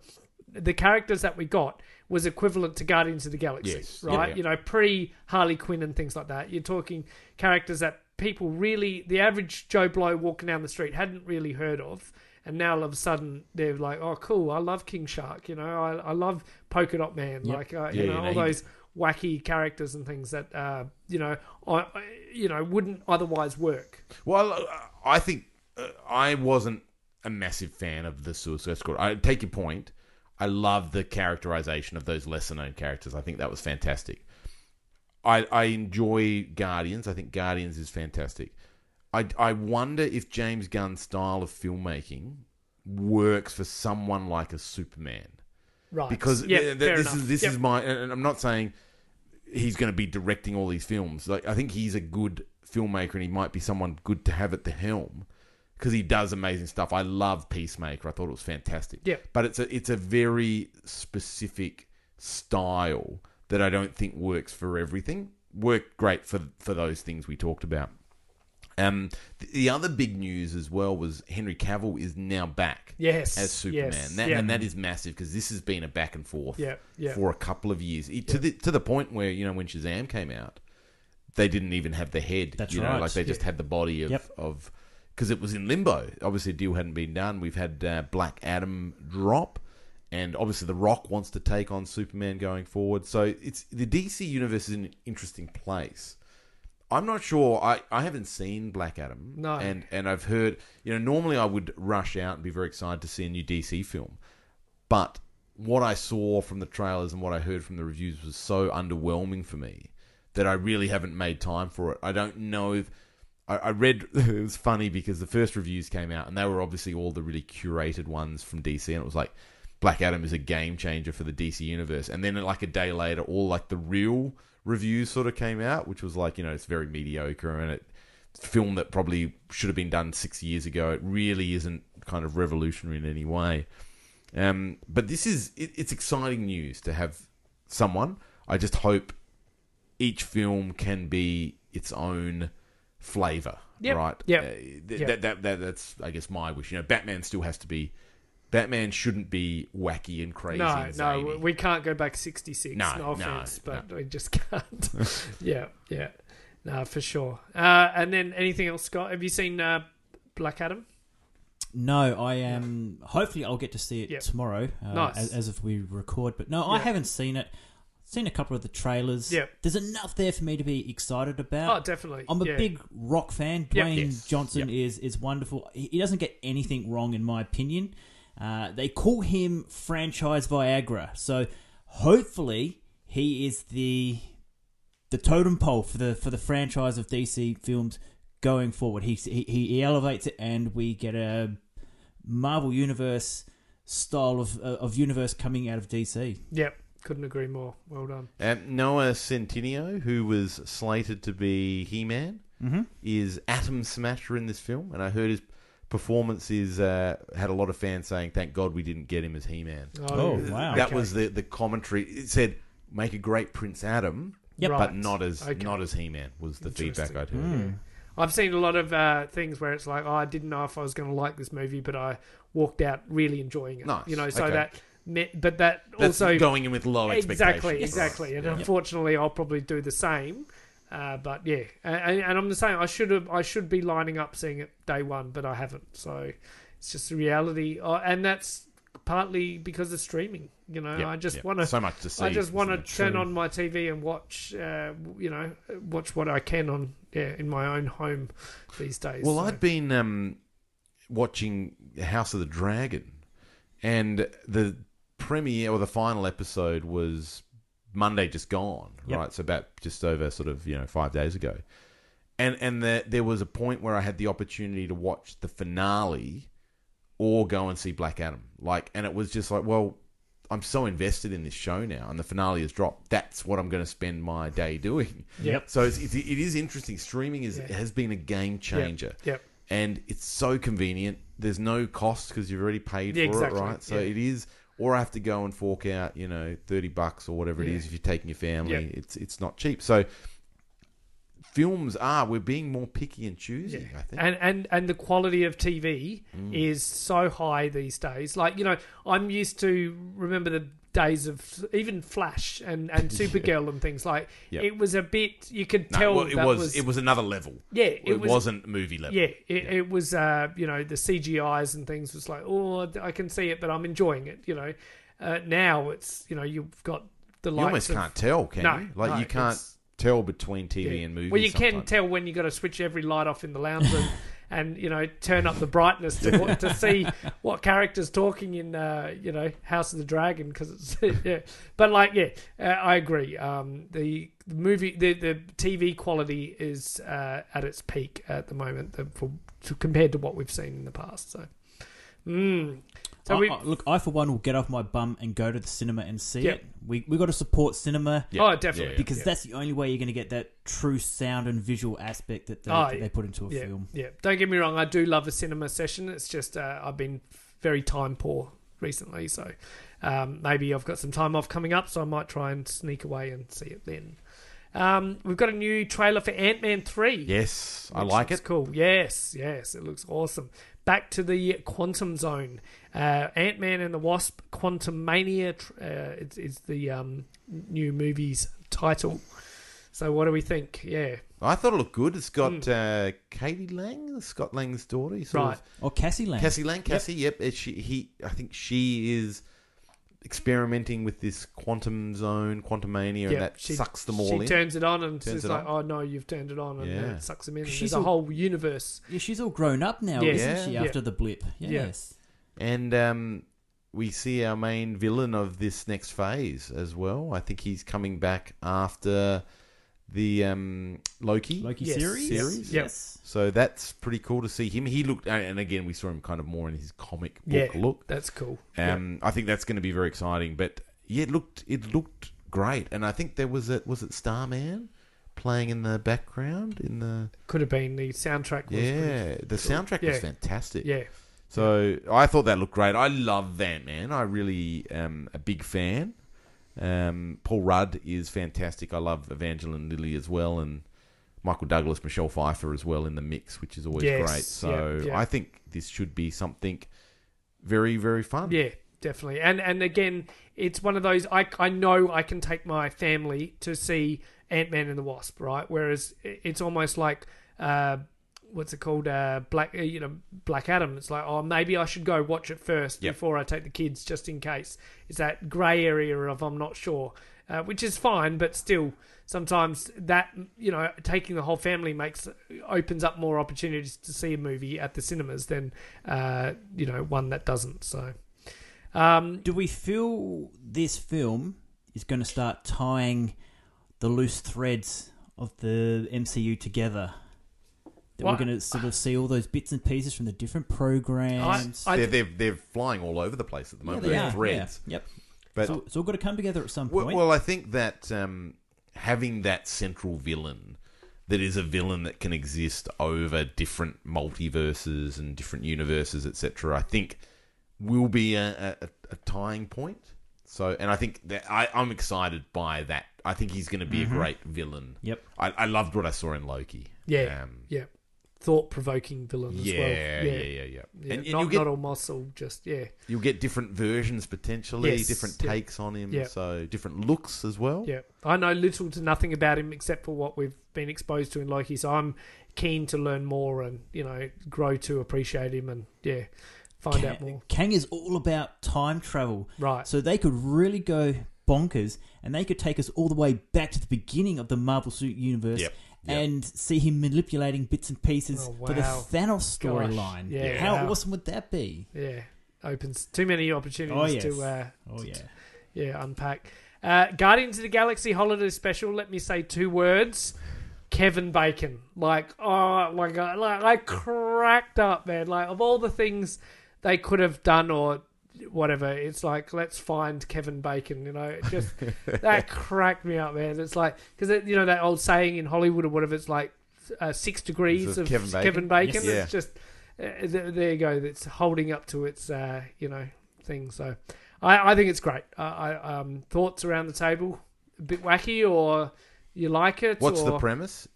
the characters that we got was equivalent to Guardians of the Galaxy, Yes. right? You know, pre Harley Quinn and things like that. You're talking characters that people really, the average Joe Blow walking down the street hadn't really heard of. And now all of a sudden they're like, oh, cool! I love King Shark. You know, I, I love Polka Dot Man. Yep. Like, uh, Yeah, you know, you know, all he- those wacky characters and things that, uh, you know, I, you know, wouldn't otherwise work. Well, uh, I think uh, I wasn't a massive fan of the Suicide Squad. I take your point. I love the characterization of those lesser known characters. I think that was fantastic. I I enjoy Guardians. I think Guardians is fantastic. I I wonder if James Gunn's style of filmmaking works for someone like a Superman right. because yeah, th- this enough. is this Yep. is my and I'm not saying he's going to be directing all these films. Like I think he's a good filmmaker and he might be someone good to have at the helm because he does amazing stuff. I love Peacemaker. I thought it was fantastic. Yep. But it's a it's a very specific style that I don't think works for everything. Worked great for for those things we talked about. Um, the other big news as well was Henry Cavill is now back Yes, as Superman, yes, that, yeah. and that is massive because this has been a back and forth Yeah, yeah. for a couple of years It- to the to the point where you know when Shazam came out, they didn't even have the head. That's you know, right. like they just had the body of Yep. of because it was in limbo. Obviously, a deal hadn't been done. We've had uh, Black Adam drop, and obviously, The Rock wants to take on Superman going forward. So it's the DC universe is in an interesting place. I'm not sure. I, I haven't seen Black Adam. No. And and I've heard. You know, normally I would rush out and be very excited to see a new DC film, but what I saw from the trailers and what I heard from the reviews was so underwhelming for me that I really haven't made time for it. I don't know if. I, I read it was funny because the first reviews came out and they were obviously all the really curated ones from DC and it was like Black Adam is a game changer for the DC universe and then like a day later all like the real reviews sort of came out which was like you know it's very mediocre and it film that probably should have been done six years ago it really isn't kind of revolutionary in any way um, but this is it, it's exciting news to have someone I just hope each film can be its own flavor, Yep, right? Yeah, Uh, th- yep. That, that, that, that's, I guess, my wish. You know, Batman still has to be. Batman shouldn't be wacky and crazy. No, and no, we can't go back 66. No, No, no, offense, no. but we just can't. yeah, yeah. No, for sure. Uh, and then anything else, Scott? Have you seen uh, Black Adam? No, I am. Hopefully, I'll get to see it Yep. tomorrow, uh, Nice. as, as if we record. But no, I haven't seen it. Seen a couple of the trailers. Yep. There's enough there for me to be excited about. Oh, definitely. I'm a yeah. big rock fan. Yep. Dwayne Yes. Johnson is is wonderful. He he doesn't get anything wrong, in my opinion. Uh, they call him franchise Viagra, so hopefully he is the the totem pole for the for the franchise of DC films going forward. He he, he elevates it, and we get a Marvel Universe style of of universe coming out of DC. Yep, couldn't agree more. Well done. Um, Noah Centineo, who was slated to be He Man, Mm-hmm. is Atom Smasher in this film, and I heard his performance is uh, had a lot of fans saying, "Thank God we didn't get him as He Man." Oh, wow. That okay. was the the commentary. It said, "Make a great Prince Adam." Yep. Right. but not as Okay. not as He Man was the feedback I'd Interesting. heard. Hmm. I've seen a lot of uh, things where it's like, oh, I didn't know if I was going to like this movie, but I walked out really enjoying it. Nice, You know, so okay. that, me- but that That's also going in with low expectations. exactly, exactly. And Yeah. unfortunately, I'll probably do the same. Uh, but yeah, and, and I'm the same. I should have, I should be lining up seeing it day one, but I haven't. So it's just the reality, uh, and that's partly because of streaming. You know, Yep, I just yep. want to. so much to see. I just want to turn on my TV and watch, uh, you know, watch what I can on, yeah, in my own home these days. Well, so. I'd been um, watching House of the Dragon, and the premiere or the final episode was Monday just gone, Yep. right? So about just over sort of you know five days ago, and and the, there was a point where I had the opportunity to watch the finale or go and see Black Adam, like, and it was just like, well. I'm so invested in this show now, and the finale has dropped. That's what I'm going to spend my day doing. Yep. So it's, it's, it is interesting. Streaming is Yeah. has been a game changer Yep. and it's so convenient. There's no cost because you've already paid Yeah, for exactly, it, right? So yeah. it is, or I have to go and fork out, you know, thirty bucks or whatever it Yeah. is if you're taking your family. Yeah. It's it's not cheap. So films are we're being more picky and choosy. I think. And and and the quality of TV Mm. is so high these days. Like you know, I'm used to remember the days of even Flash and and Supergirl and things like. Yep. It was a bit you could no, tell well, it that was, it was another level. yeah It, it, was wasn't movie level. yeah it, it was uh you know the CGI's and things was like oh I can see it but I'm enjoying it you know. Uh, now it's you know you've got the light. You almost of- can't tell, can No, you? Like no, you can't tell between TV Yeah. and movie. Well, you can tell when you've got to switch every light off in the lounge room, and you know turn up the brightness to to see what characters talking in uh, you know House of the Dragon because it's yeah. But like yeah, uh, I agree. Um, the, the movie, the the TV quality is uh, at its peak at the moment the, for to, compared to what we've seen in the past. So Mm. So I- we, I- look, I for one will get off my bum and go to the cinema and see Yep. it. We we got to support cinema Yeah. oh, definitely. Yeah, because yeah. that's the only way you're going to get that true sound and visual aspect that they, Oh, that they put into a yeah, film. Yeah, don't get me wrong. I do love a cinema session. It's just uh, I've been very time poor recently, so um, maybe I've got some time off coming up, so I might try and sneak away and see it then. Um, we've got a new trailer for Ant Man three. Yes, I like looks it. Cool. Yes, yes, it looks awesome. Back to the quantum zone. Uh, Ant Man and the Wasp: Quantumania tr- uh, is, is the um, new movie's title. So, what do we think? Yeah, I thought it looked good. It's got uh, Katie Lang, Scott Lang's daughter. He sort. Right. of- Or Cassie Lang. Cassie Lang, Cassie. Yep. It's she, he. I think she is experimenting with this quantum zone, quantum mania, yeah. and that she, sucks them all she in. turns it on and Turns says it like, on. "Oh no, you've turned it on," and Yeah. it sucks them in. And She's there's a all- whole universe. Yeah, she's all grown up now, Yes. isn't she? Yeah. After the blip. Yeah. Yes. And um, we see our main villain of this next phase as well. I think he's coming back after the um, Loki. Loki Yes. series. Series? Yep. Yes. So that's pretty cool to see him. He looked, and again, we saw him kind of more in his comic book Yeah, look. that's cool. Um, I think that's going to be very exciting. But yeah, it looked it looked great, and I think there was a was it Starman playing in the background in the Could have been the soundtrack. Was yeah the soundtrack was fantastic. yeah, So I thought that looked great. I love Ant Man. I really am a big fan. Um, Paul Rudd is fantastic. I love Evangeline Lilly as well, and Michael Douglas, Michelle Pfeiffer as well in the mix, which is always Yes, great. So. I think this should be something very very fun. yeah, definitely. And and again, it's one of those. I I know I can take my family to see Ant Man and the Wasp, right? Whereas it's almost like. Uh, What's it called? Uh, Black, uh, you know, Black Adam. It's like, oh, maybe I should go watch it first Yep. before I take the kids, just in case. It's that grey area of I'm not sure, uh, which is fine, but still, sometimes that you know, taking the whole family makes opens up more opportunities to see a movie at the cinemas than uh, you know one that doesn't. So, um, Do we feel this film is going to start tying the loose threads of the MCU together? That Well, we're going to sort of see all those bits and pieces from the different programs. I- they're, they're they're flying all over the place at the yeah, moment. they They're are. threads. Yeah. Yep. But so it's all got to come together at some Well, point. well, I think that um, having that central villain that is a villain that can exist over different multiverses and different universes, etc., I think will be a, a, a tying point. So, and I think that I, I'm excited by that. I think he's going to be a great villain. Yep. I, I loved what I saw in Loki. yeah, Um, yeah, thought provoking villain as yeah, well. yeah, yeah, yeah, Yeah, And, and not, you'll get not all muscle, just yeah, you'll get different versions potentially, Yes, different yeah. takes on him. Yeah. So different looks as well. yeah. I know little to nothing about him except for what we've been exposed to in Loki, so I'm keen to learn more and you know grow to appreciate him and yeah, find out more. Kang is all about time travel. Right. So they could really go bonkers and they could take us all the way back to the beginning of the Marvel Suit universe Yep. Yep. and see him manipulating bits and pieces Oh, for the wow. Thanos storyline. Yeah. How Wow. awesome would that be? Yeah, opens too many opportunities Oh, yes. to uh, Oh, yeah. yeah unpack. Uh, Guardians of the Galaxy Holiday Special. Let me say two words. Kevin Bacon. Like oh my god, like I cracked up, man. Like of all the things they could have done or whatever, it's like let's find Kevin Bacon. You know, it just that cracked me up, man. It's like because you know that old saying in Hollywood or whatever. It's like uh, six degrees of Kevin Bacon? Kevin Bacon. Yes. It's just uh, th- there you go. That's holding up to its uh, you know thing. So I, I think it's great. I, I um, thoughts around the table a bit wacky or you like it? What's or the premise?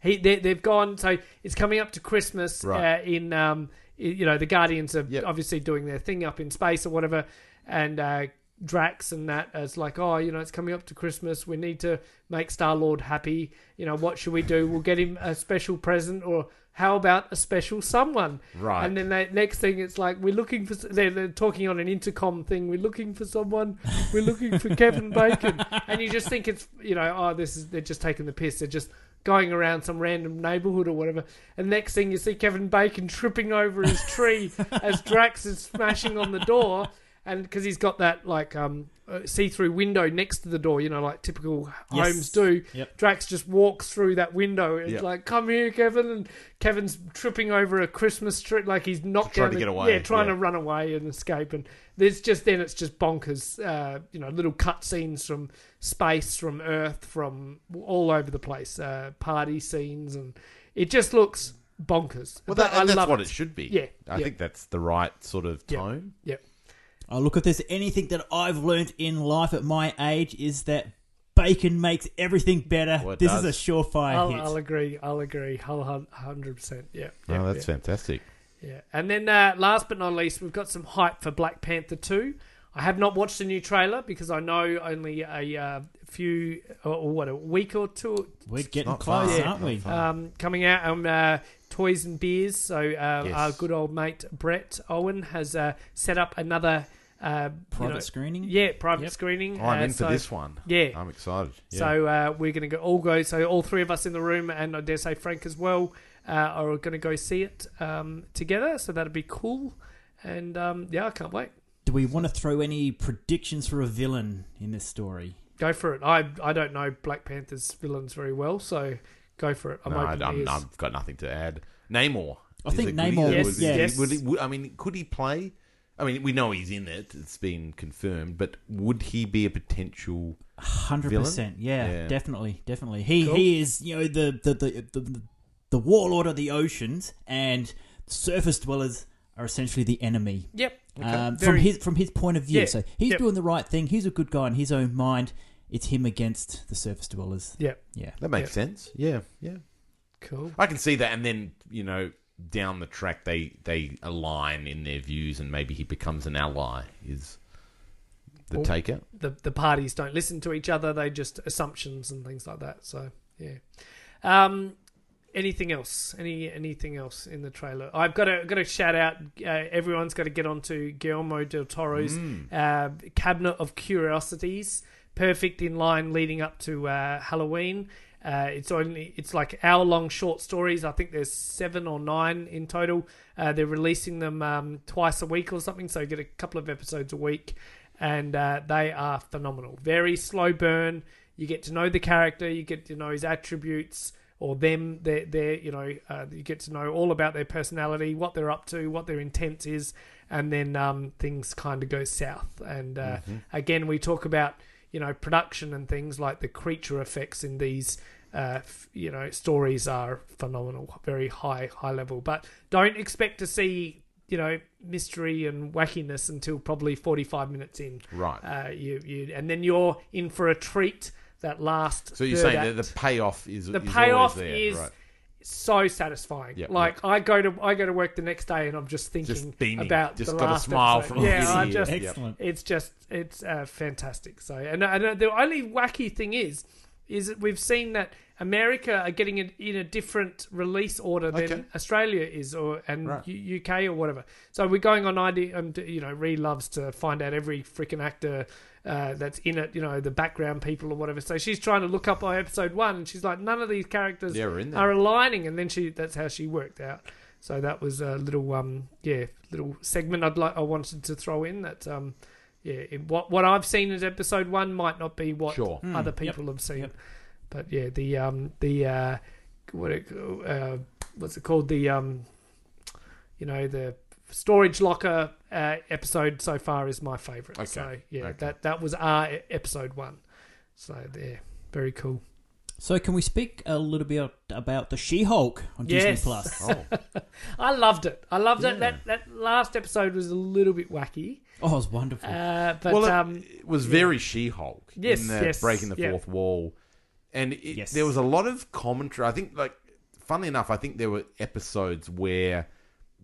He they, they've gone so it's coming up to Christmas Right. uh, in um you know the Guardians are Yep. obviously doing their thing up in space or whatever, and uh, Drax and that as like oh you know it's coming up to Christmas. We need to make Star Lord happy. You know what should we do? We'll get him a special present or how about a special someone? Right. and then the next thing it's like we're looking for they're, they're talking on an intercom thing. We're looking for someone. We're looking for Kevin Bacon. And you just think it's you know oh this is they're just taking the piss. They're just going around some random neighborhood or whatever. And next thing you see Kevin Bacon tripping over his tree as Drax is smashing on the door and because he's got that like um uh, see-through window next to the door, you know, like typical Yes. homes do. Yep. Drax just walks through that window. and Yep. like, "Come here, Kevin!" And Kevin's tripping over a Christmas tree, like he's not Trying to the- get away, Yeah, trying yeah. to run away and escape. And there's just then it's just bonkers. Uh, you know, little cut scenes from space, from Earth, from all over the place. Uh, party scenes, and it just looks bonkers. Well, that, and that's love what it. should be. Yeah, I yeah. think that's the right sort of tone. Yep. Oh, look, if there's anything that I've learned in life at my age is that bacon makes everything better. Well, this does. is a surefire I'll, hit. I'll agree. I'll agree. Hundred percent. Yeah. yeah, oh, that's yeah. fantastic. Yeah, and then uh, last but not least, we've got some hype for Black Panther two. I have not watched the new trailer because I know only a uh, few or, or what a week or two We're getting close, far. aren't we? um, coming out on uh, Toys and Beers. So uh, Yes. our good old mate Brett Owen has uh, set up another uh, you Private know- screening? Yeah, private Yep. screening. Oh, I'm Uh, in for so- this one. Yeah. I'm excited. Yeah. So uh, we're going to go all go. So all three of us in the room, and I dare say Frank as well, uh, are going to go see it um, together. So that'd be cool. And um, yeah, I can't wait. Do we want to throw any predictions for a villain in this story? Go for it. I I don't know Black Panther's villains very well, so go for it. I'm no, open I'm, I've got nothing to add. Namor. I think it- could Namor Yes, would- yes. Would he, would, I mean, could he play? I mean, we know he's in it. It's been confirmed. But would he be a potential? Hundred percent, yeah, Yeah. definitely, definitely. He Cool. he is, you know, the the, the the the warlord of the oceans, and surface dwellers are essentially the enemy. Yep. Um, from his from his point of view, Yeah, so he's yep. doing the right thing. He's a good guy in his own mind. It's him against the surface dwellers. Yep. Yeah, That makes sense. Yeah, yeah. Cool. I can see that, and then you know, down the track, they they align in their views, and maybe he becomes an ally. Is the Well- taker? the the parties don't listen to each other; they just assumptions and things like that. So yeah. Um, anything else? Any anything else in the trailer? I've got to got to shout out. Uh, everyone's got to get onto Guillermo del Toro's uh, Cabinet of Curiosities. Perfect in line leading up to uh, Halloween. Uh, it's only it's like hour long short stories. I think there's seven or nine in total. Uh, they're releasing them um, twice a week or something, so you get a couple of episodes a week, and uh, they are phenomenal. Very slow burn. You get to know the character, you get to know his attributes or them. They're, you know uh, you get to know all about their personality, what they're up to, what their intent is, and then um, things kind of go south. And uh, again, we talk about you know production and things like the creature effects in these uh, you know stories are phenomenal very high high level but don't expect to see you know mystery and wackiness until probably 45 minutes in Right. uh, you you and then you're in for a treat that last So you're third saying that act the payoff is the is payoff always there, is right? so satisfying. Yep, like I go to I go to work the next day and I'm just thinking Just beaming. about Just the got a last smile episode. from yeah. ear I to just excellent. it's just it's uh, fantastic. So and, and the only wacky thing is is that we've seen that America are getting it in a different release order than Okay. Australia is or and Right. U- UK or whatever. So we're going on ID and you know Ree loves to find out every freaking actor uh, that's in it, you know, the background people or whatever. So she's trying to look up by episode one, and she's like, none of these characters Yeah, we're in are aligning, and then she that's how she worked out. So that was a little um yeah little segment I'd like I wanted to throw in that um yeah it, what what I've seen as episode one might not be what Sure. other yep, people have seen, yep. but yeah the um the uh what it, uh what's it called the um you know the storage locker uh, episode so far is my favorite. Okay, So yeah okay. that that was our e- episode one. So yeah, very cool. So, can we speak a little bit about the She-Hulk on Disney Plus? Oh, I loved it. I loved Yeah. it. That that last episode was a little bit wacky, Oh, it was wonderful. uh, but well, it, um, it was very She-Hulk Yes, in the yes, breaking the yeah. fourth wall, and it, Yes. there was a lot of commentary. I think, like, funnily enough, I think there were episodes where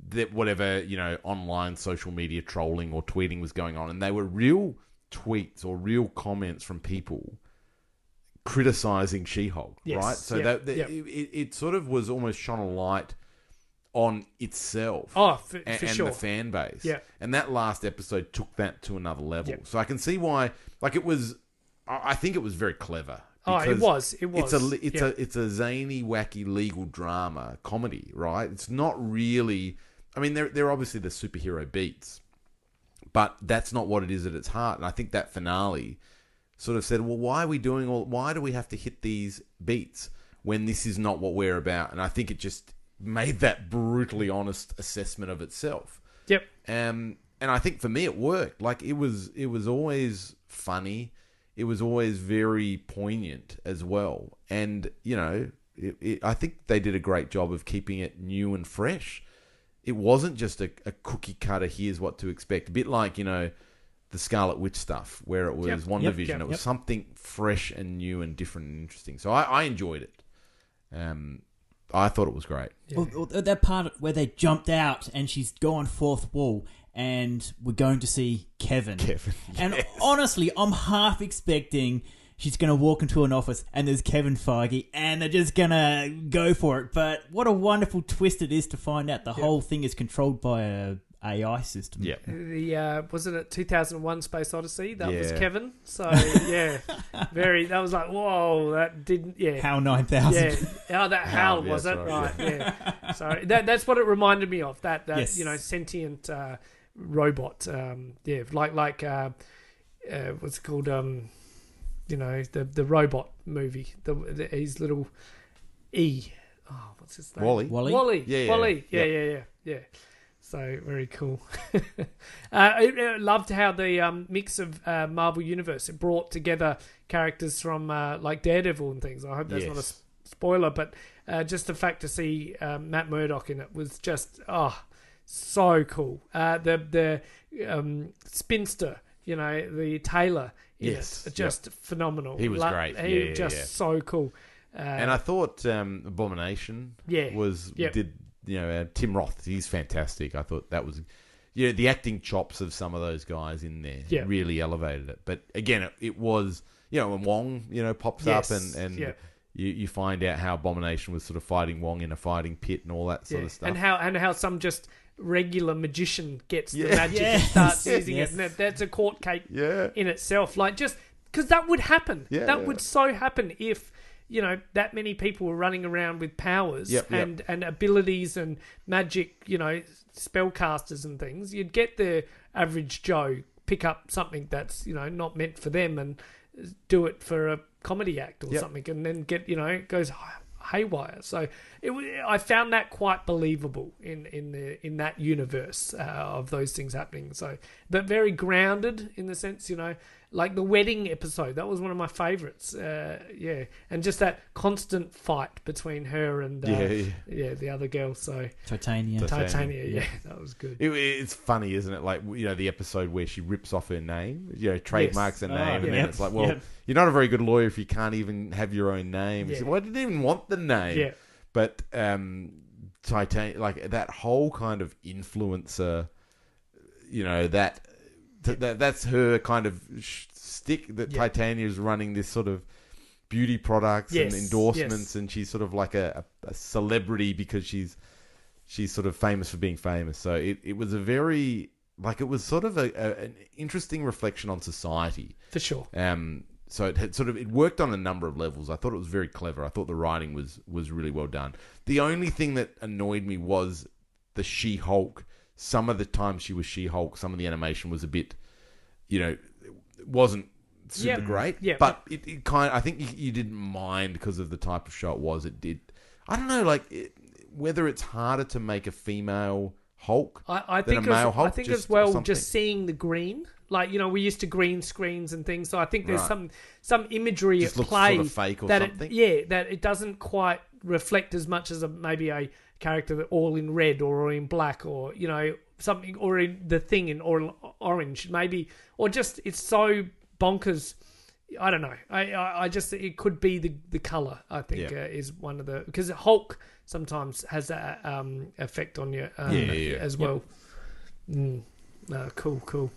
that whatever you know online social media trolling or tweeting was going on, and they were real tweets or real comments from people criticizing She-Hulk, Yes, right? So yeah, that, that yeah. it, it, it sort of was almost shone a light on itself oh for, and, for and the fan base. Yeah. And that last episode took that to another level. Yeah. So I can see why. Like it was, I think it was very clever. Oh, it was, it was, It's a it's yeah. a it's a zany, wacky legal drama comedy, right? It's not really. I mean, there are obviously the superhero beats, but that's not what it is at its heart. And I think that finale sort of said, well, why are we doing all? Why do we have to hit these beats when this is not what we're about? And I think it just made that brutally honest assessment of itself. Yep. Um, and I think for me it worked. Like it was, it was always funny. It was always very poignant as well. And you know, it, it, I think they did a great job of keeping it new and fresh. It wasn't just a, a cookie cutter. Here's what to expect. A bit like you know, the Scarlet Witch stuff, where it was Yep. One Yep. Division. Yep. It was something fresh and new and different and interesting. So I, I enjoyed it. Um, I thought it was great. Or, or that part where they jumped out and she's gone fourth wall and we're going to see Kevin. Kevin, And honestly, I'm half expecting she's going to walk into an office and there's Kevin Feige and they're just going to go for it. But what a wonderful twist it is to find out the whole thing is controlled by a AI system. Yeah. The uh, wasn't it 2001 Space Odyssey? That was Yeah. Kevin. So yeah, very. That was like whoa. That didn't. Yeah. HAL 9000. Yeah, oh, that how Hal was yes, it? right, Right, yeah. so that that's what it reminded me of. That that Yes. you know sentient uh, robot. Um, yeah, like like uh, uh, what's it called? Um, you know the the robot movie. The, the his little E. Oh, what's his name? WALL-E. WALL-E? WALL-E. Yeah, yeah, WALL-E. Yeah, yeah. yeah, yeah, yeah. So very cool. uh, I, I loved how the um, mix of uh, Marvel Universe it brought together characters from uh, like Daredevil and things. I hope that's not a spoiler, but uh, just the fact to see um, Matt Murdock in it was just oh so cool. Uh, the the um, spinster, you know, the tailor. Yes, it, just phenomenal. He was Lo- great. He Yeah, yeah, just yeah. so cool. Uh, And I thought um, Abomination Yeah. was Yep. did you know uh, Tim Roth he's fantastic. I thought that was you know the acting chops of some of those guys in there Yeah. really elevated it. But again, it, it was you know when Wong you know pops Yes, up and and yeah. you you find out how Abomination was sort of fighting Wong in a fighting pit and all that sort Yeah. of stuff. And how and how some just regular magician gets the magic and starts using Yes. it. And that, that's a court cake in itself. Like just because that would happen. That would so happen if you know that many people were running around with powers Yep, yep. and and abilities and magic. You know, spellcasters and things. You'd get the average Joe pick up something that's you know not meant for them and do it for a comedy act or Yep. something, and then get you know it goes haywire. So it, I found that quite believable in in the in that universe uh, of those things happening. So, but very grounded in the sense, you know, like the wedding episode. That was one of my favorites. Uh, yeah, and just that constant fight between her and uh, Yeah, yeah, yeah. the other girl. So Titania. Titania. Titania, yeah, that was good. It, it's funny, isn't it? Like you know, the episode where she rips off her name, you know, trademarks her Oh, name, and yeah. then it's like, well, Yep. you're not a very good lawyer if you can't even have your own name. Yeah. So, well, I didn't even want the name. Yeah. But um, Titan, like that whole kind of influencer, you know, that, th- that that's her kind of sh- stick. That Yeah. Titania is running this sort of beauty products Yes, and endorsements, yes. and she's sort of like a, a, a celebrity because she's she's sort of famous for being famous. So it, it was a very like it was sort of a, a an interesting reflection on society. For sure. Um, so it had sort of it worked on a number of levels. I thought it was very clever. I thought the writing was was really well done. The only thing that annoyed me was the She Hulk. Some of the time she was She Hulk, some of the animation was a bit, you know, it wasn't super Yeah. great. Yeah. but it, it kind. I think you, you didn't mind because of the type of show it was. It did. I don't know, like it, whether it's harder to make a female Hulk. I, I than think a male as, I think as well just seeing the green like you know we used to green screens and things so I think there's Right. some some imagery Just at play sort of fake or that something? It, yeah that it doesn't quite reflect as much as a maybe a character that all in red or in black or you know something or in the thing in or, orange maybe or just it's so bonkers I don't know. I, I, I just it could be the the color. I think Yeah. uh, is one of the because Hulk sometimes has that um, effect on you um, Yeah, yeah, as well. Mm. No, cool, cool.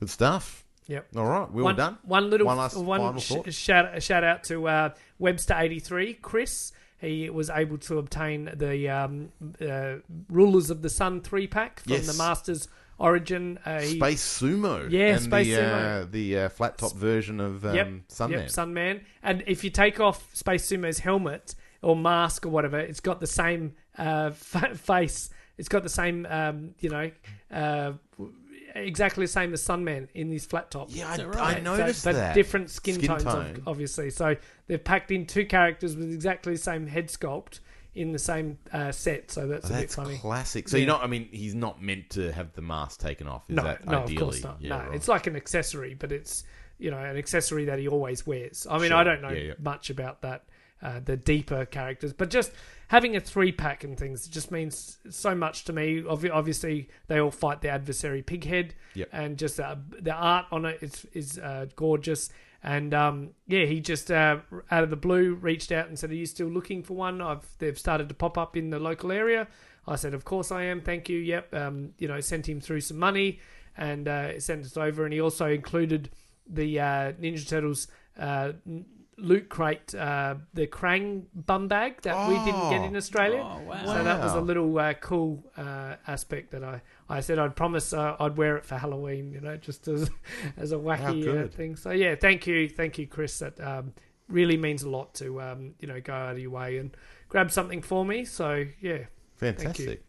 Good stuff. Yep. All right, we're one, all done. One little one last one final sh- thought. shout shout out to uh, Webster eighty three, Chris. He was able to obtain the um, uh, Rulers of the Sun three pack from Yes. the Masters Origin. Uh, he- Space Sumo. Yeah, and Space the, Sumo. Uh, the uh, flat top version of um, Yep, Sunman. Yep, Sunman. And if you take off Space Sumo's helmet or mask or whatever, it's got the same uh, fa- face. It's got the same, um, you know, uh, exactly the same as Sunman in his flat top. Yeah, I, that right? I So- noticed but that. different skin, Skin tones, tone. obviously. So they've packed in two characters with exactly the same head sculpt in the same uh, set. So that's Oh, a bit that's funny. classic. So Yeah. you're not. I mean, he's not meant to have the mask taken off. Is no, that no, ideally? of course not. Yeah, no, right. it's like an accessory, but it's you know an accessory that he always wears. I mean, Sure. I don't know Yeah, yeah. much about that, uh, the deeper characters, but just having a three pack and things just means so much to me. Obvi- Obviously, they all fight the adversary Pighead, Yep. and just uh, the art on it is is uh, gorgeous. And um, yeah, he just uh, out of the blue reached out and said, "Are you still looking for one?" I've they've started to pop up in the local area. I said, "Of course I am. Thank you. Yep." Um, you know, sent him through some money and uh, sent it over. And he also included the uh, Ninja Turtles uh, loot crate, uh, the Krang bum bag that we didn't get in Oh. Australia. Oh, wow. So that was a little uh, cool uh, aspect that I, I said I'd promise uh, I'd wear it for Halloween, you know, just as as a wacky uh, thing. So yeah, thank you, thank you, Chris. That um, really means a lot to um, you know go out of your way and grab something for me. So yeah, Fantastic.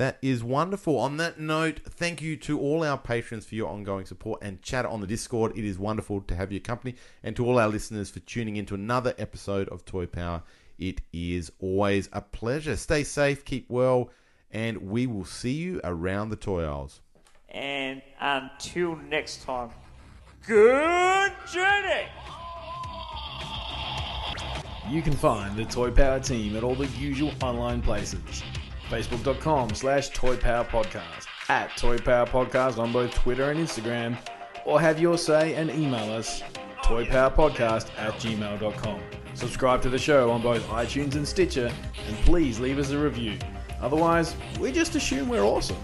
That is wonderful. On that note, thank you to all our patrons for your ongoing support and chat on the Discord. It is wonderful to have your company, and to all our listeners for tuning in to another episode of Toy Power. It is always a pleasure. Stay safe, keep well, and we will see you around the toy aisles. And until next time, good journey! You can find the Toy Power team at all the usual online places. Facebook.com slash Toy Power Podcast, at Toy Power Podcast on both Twitter and Instagram, or have your say and email us toypowerpodcast at gmail.com. Subscribe to the show on both iTunes and Stitcher, and please leave us a review. Otherwise, we just assume we're awesome.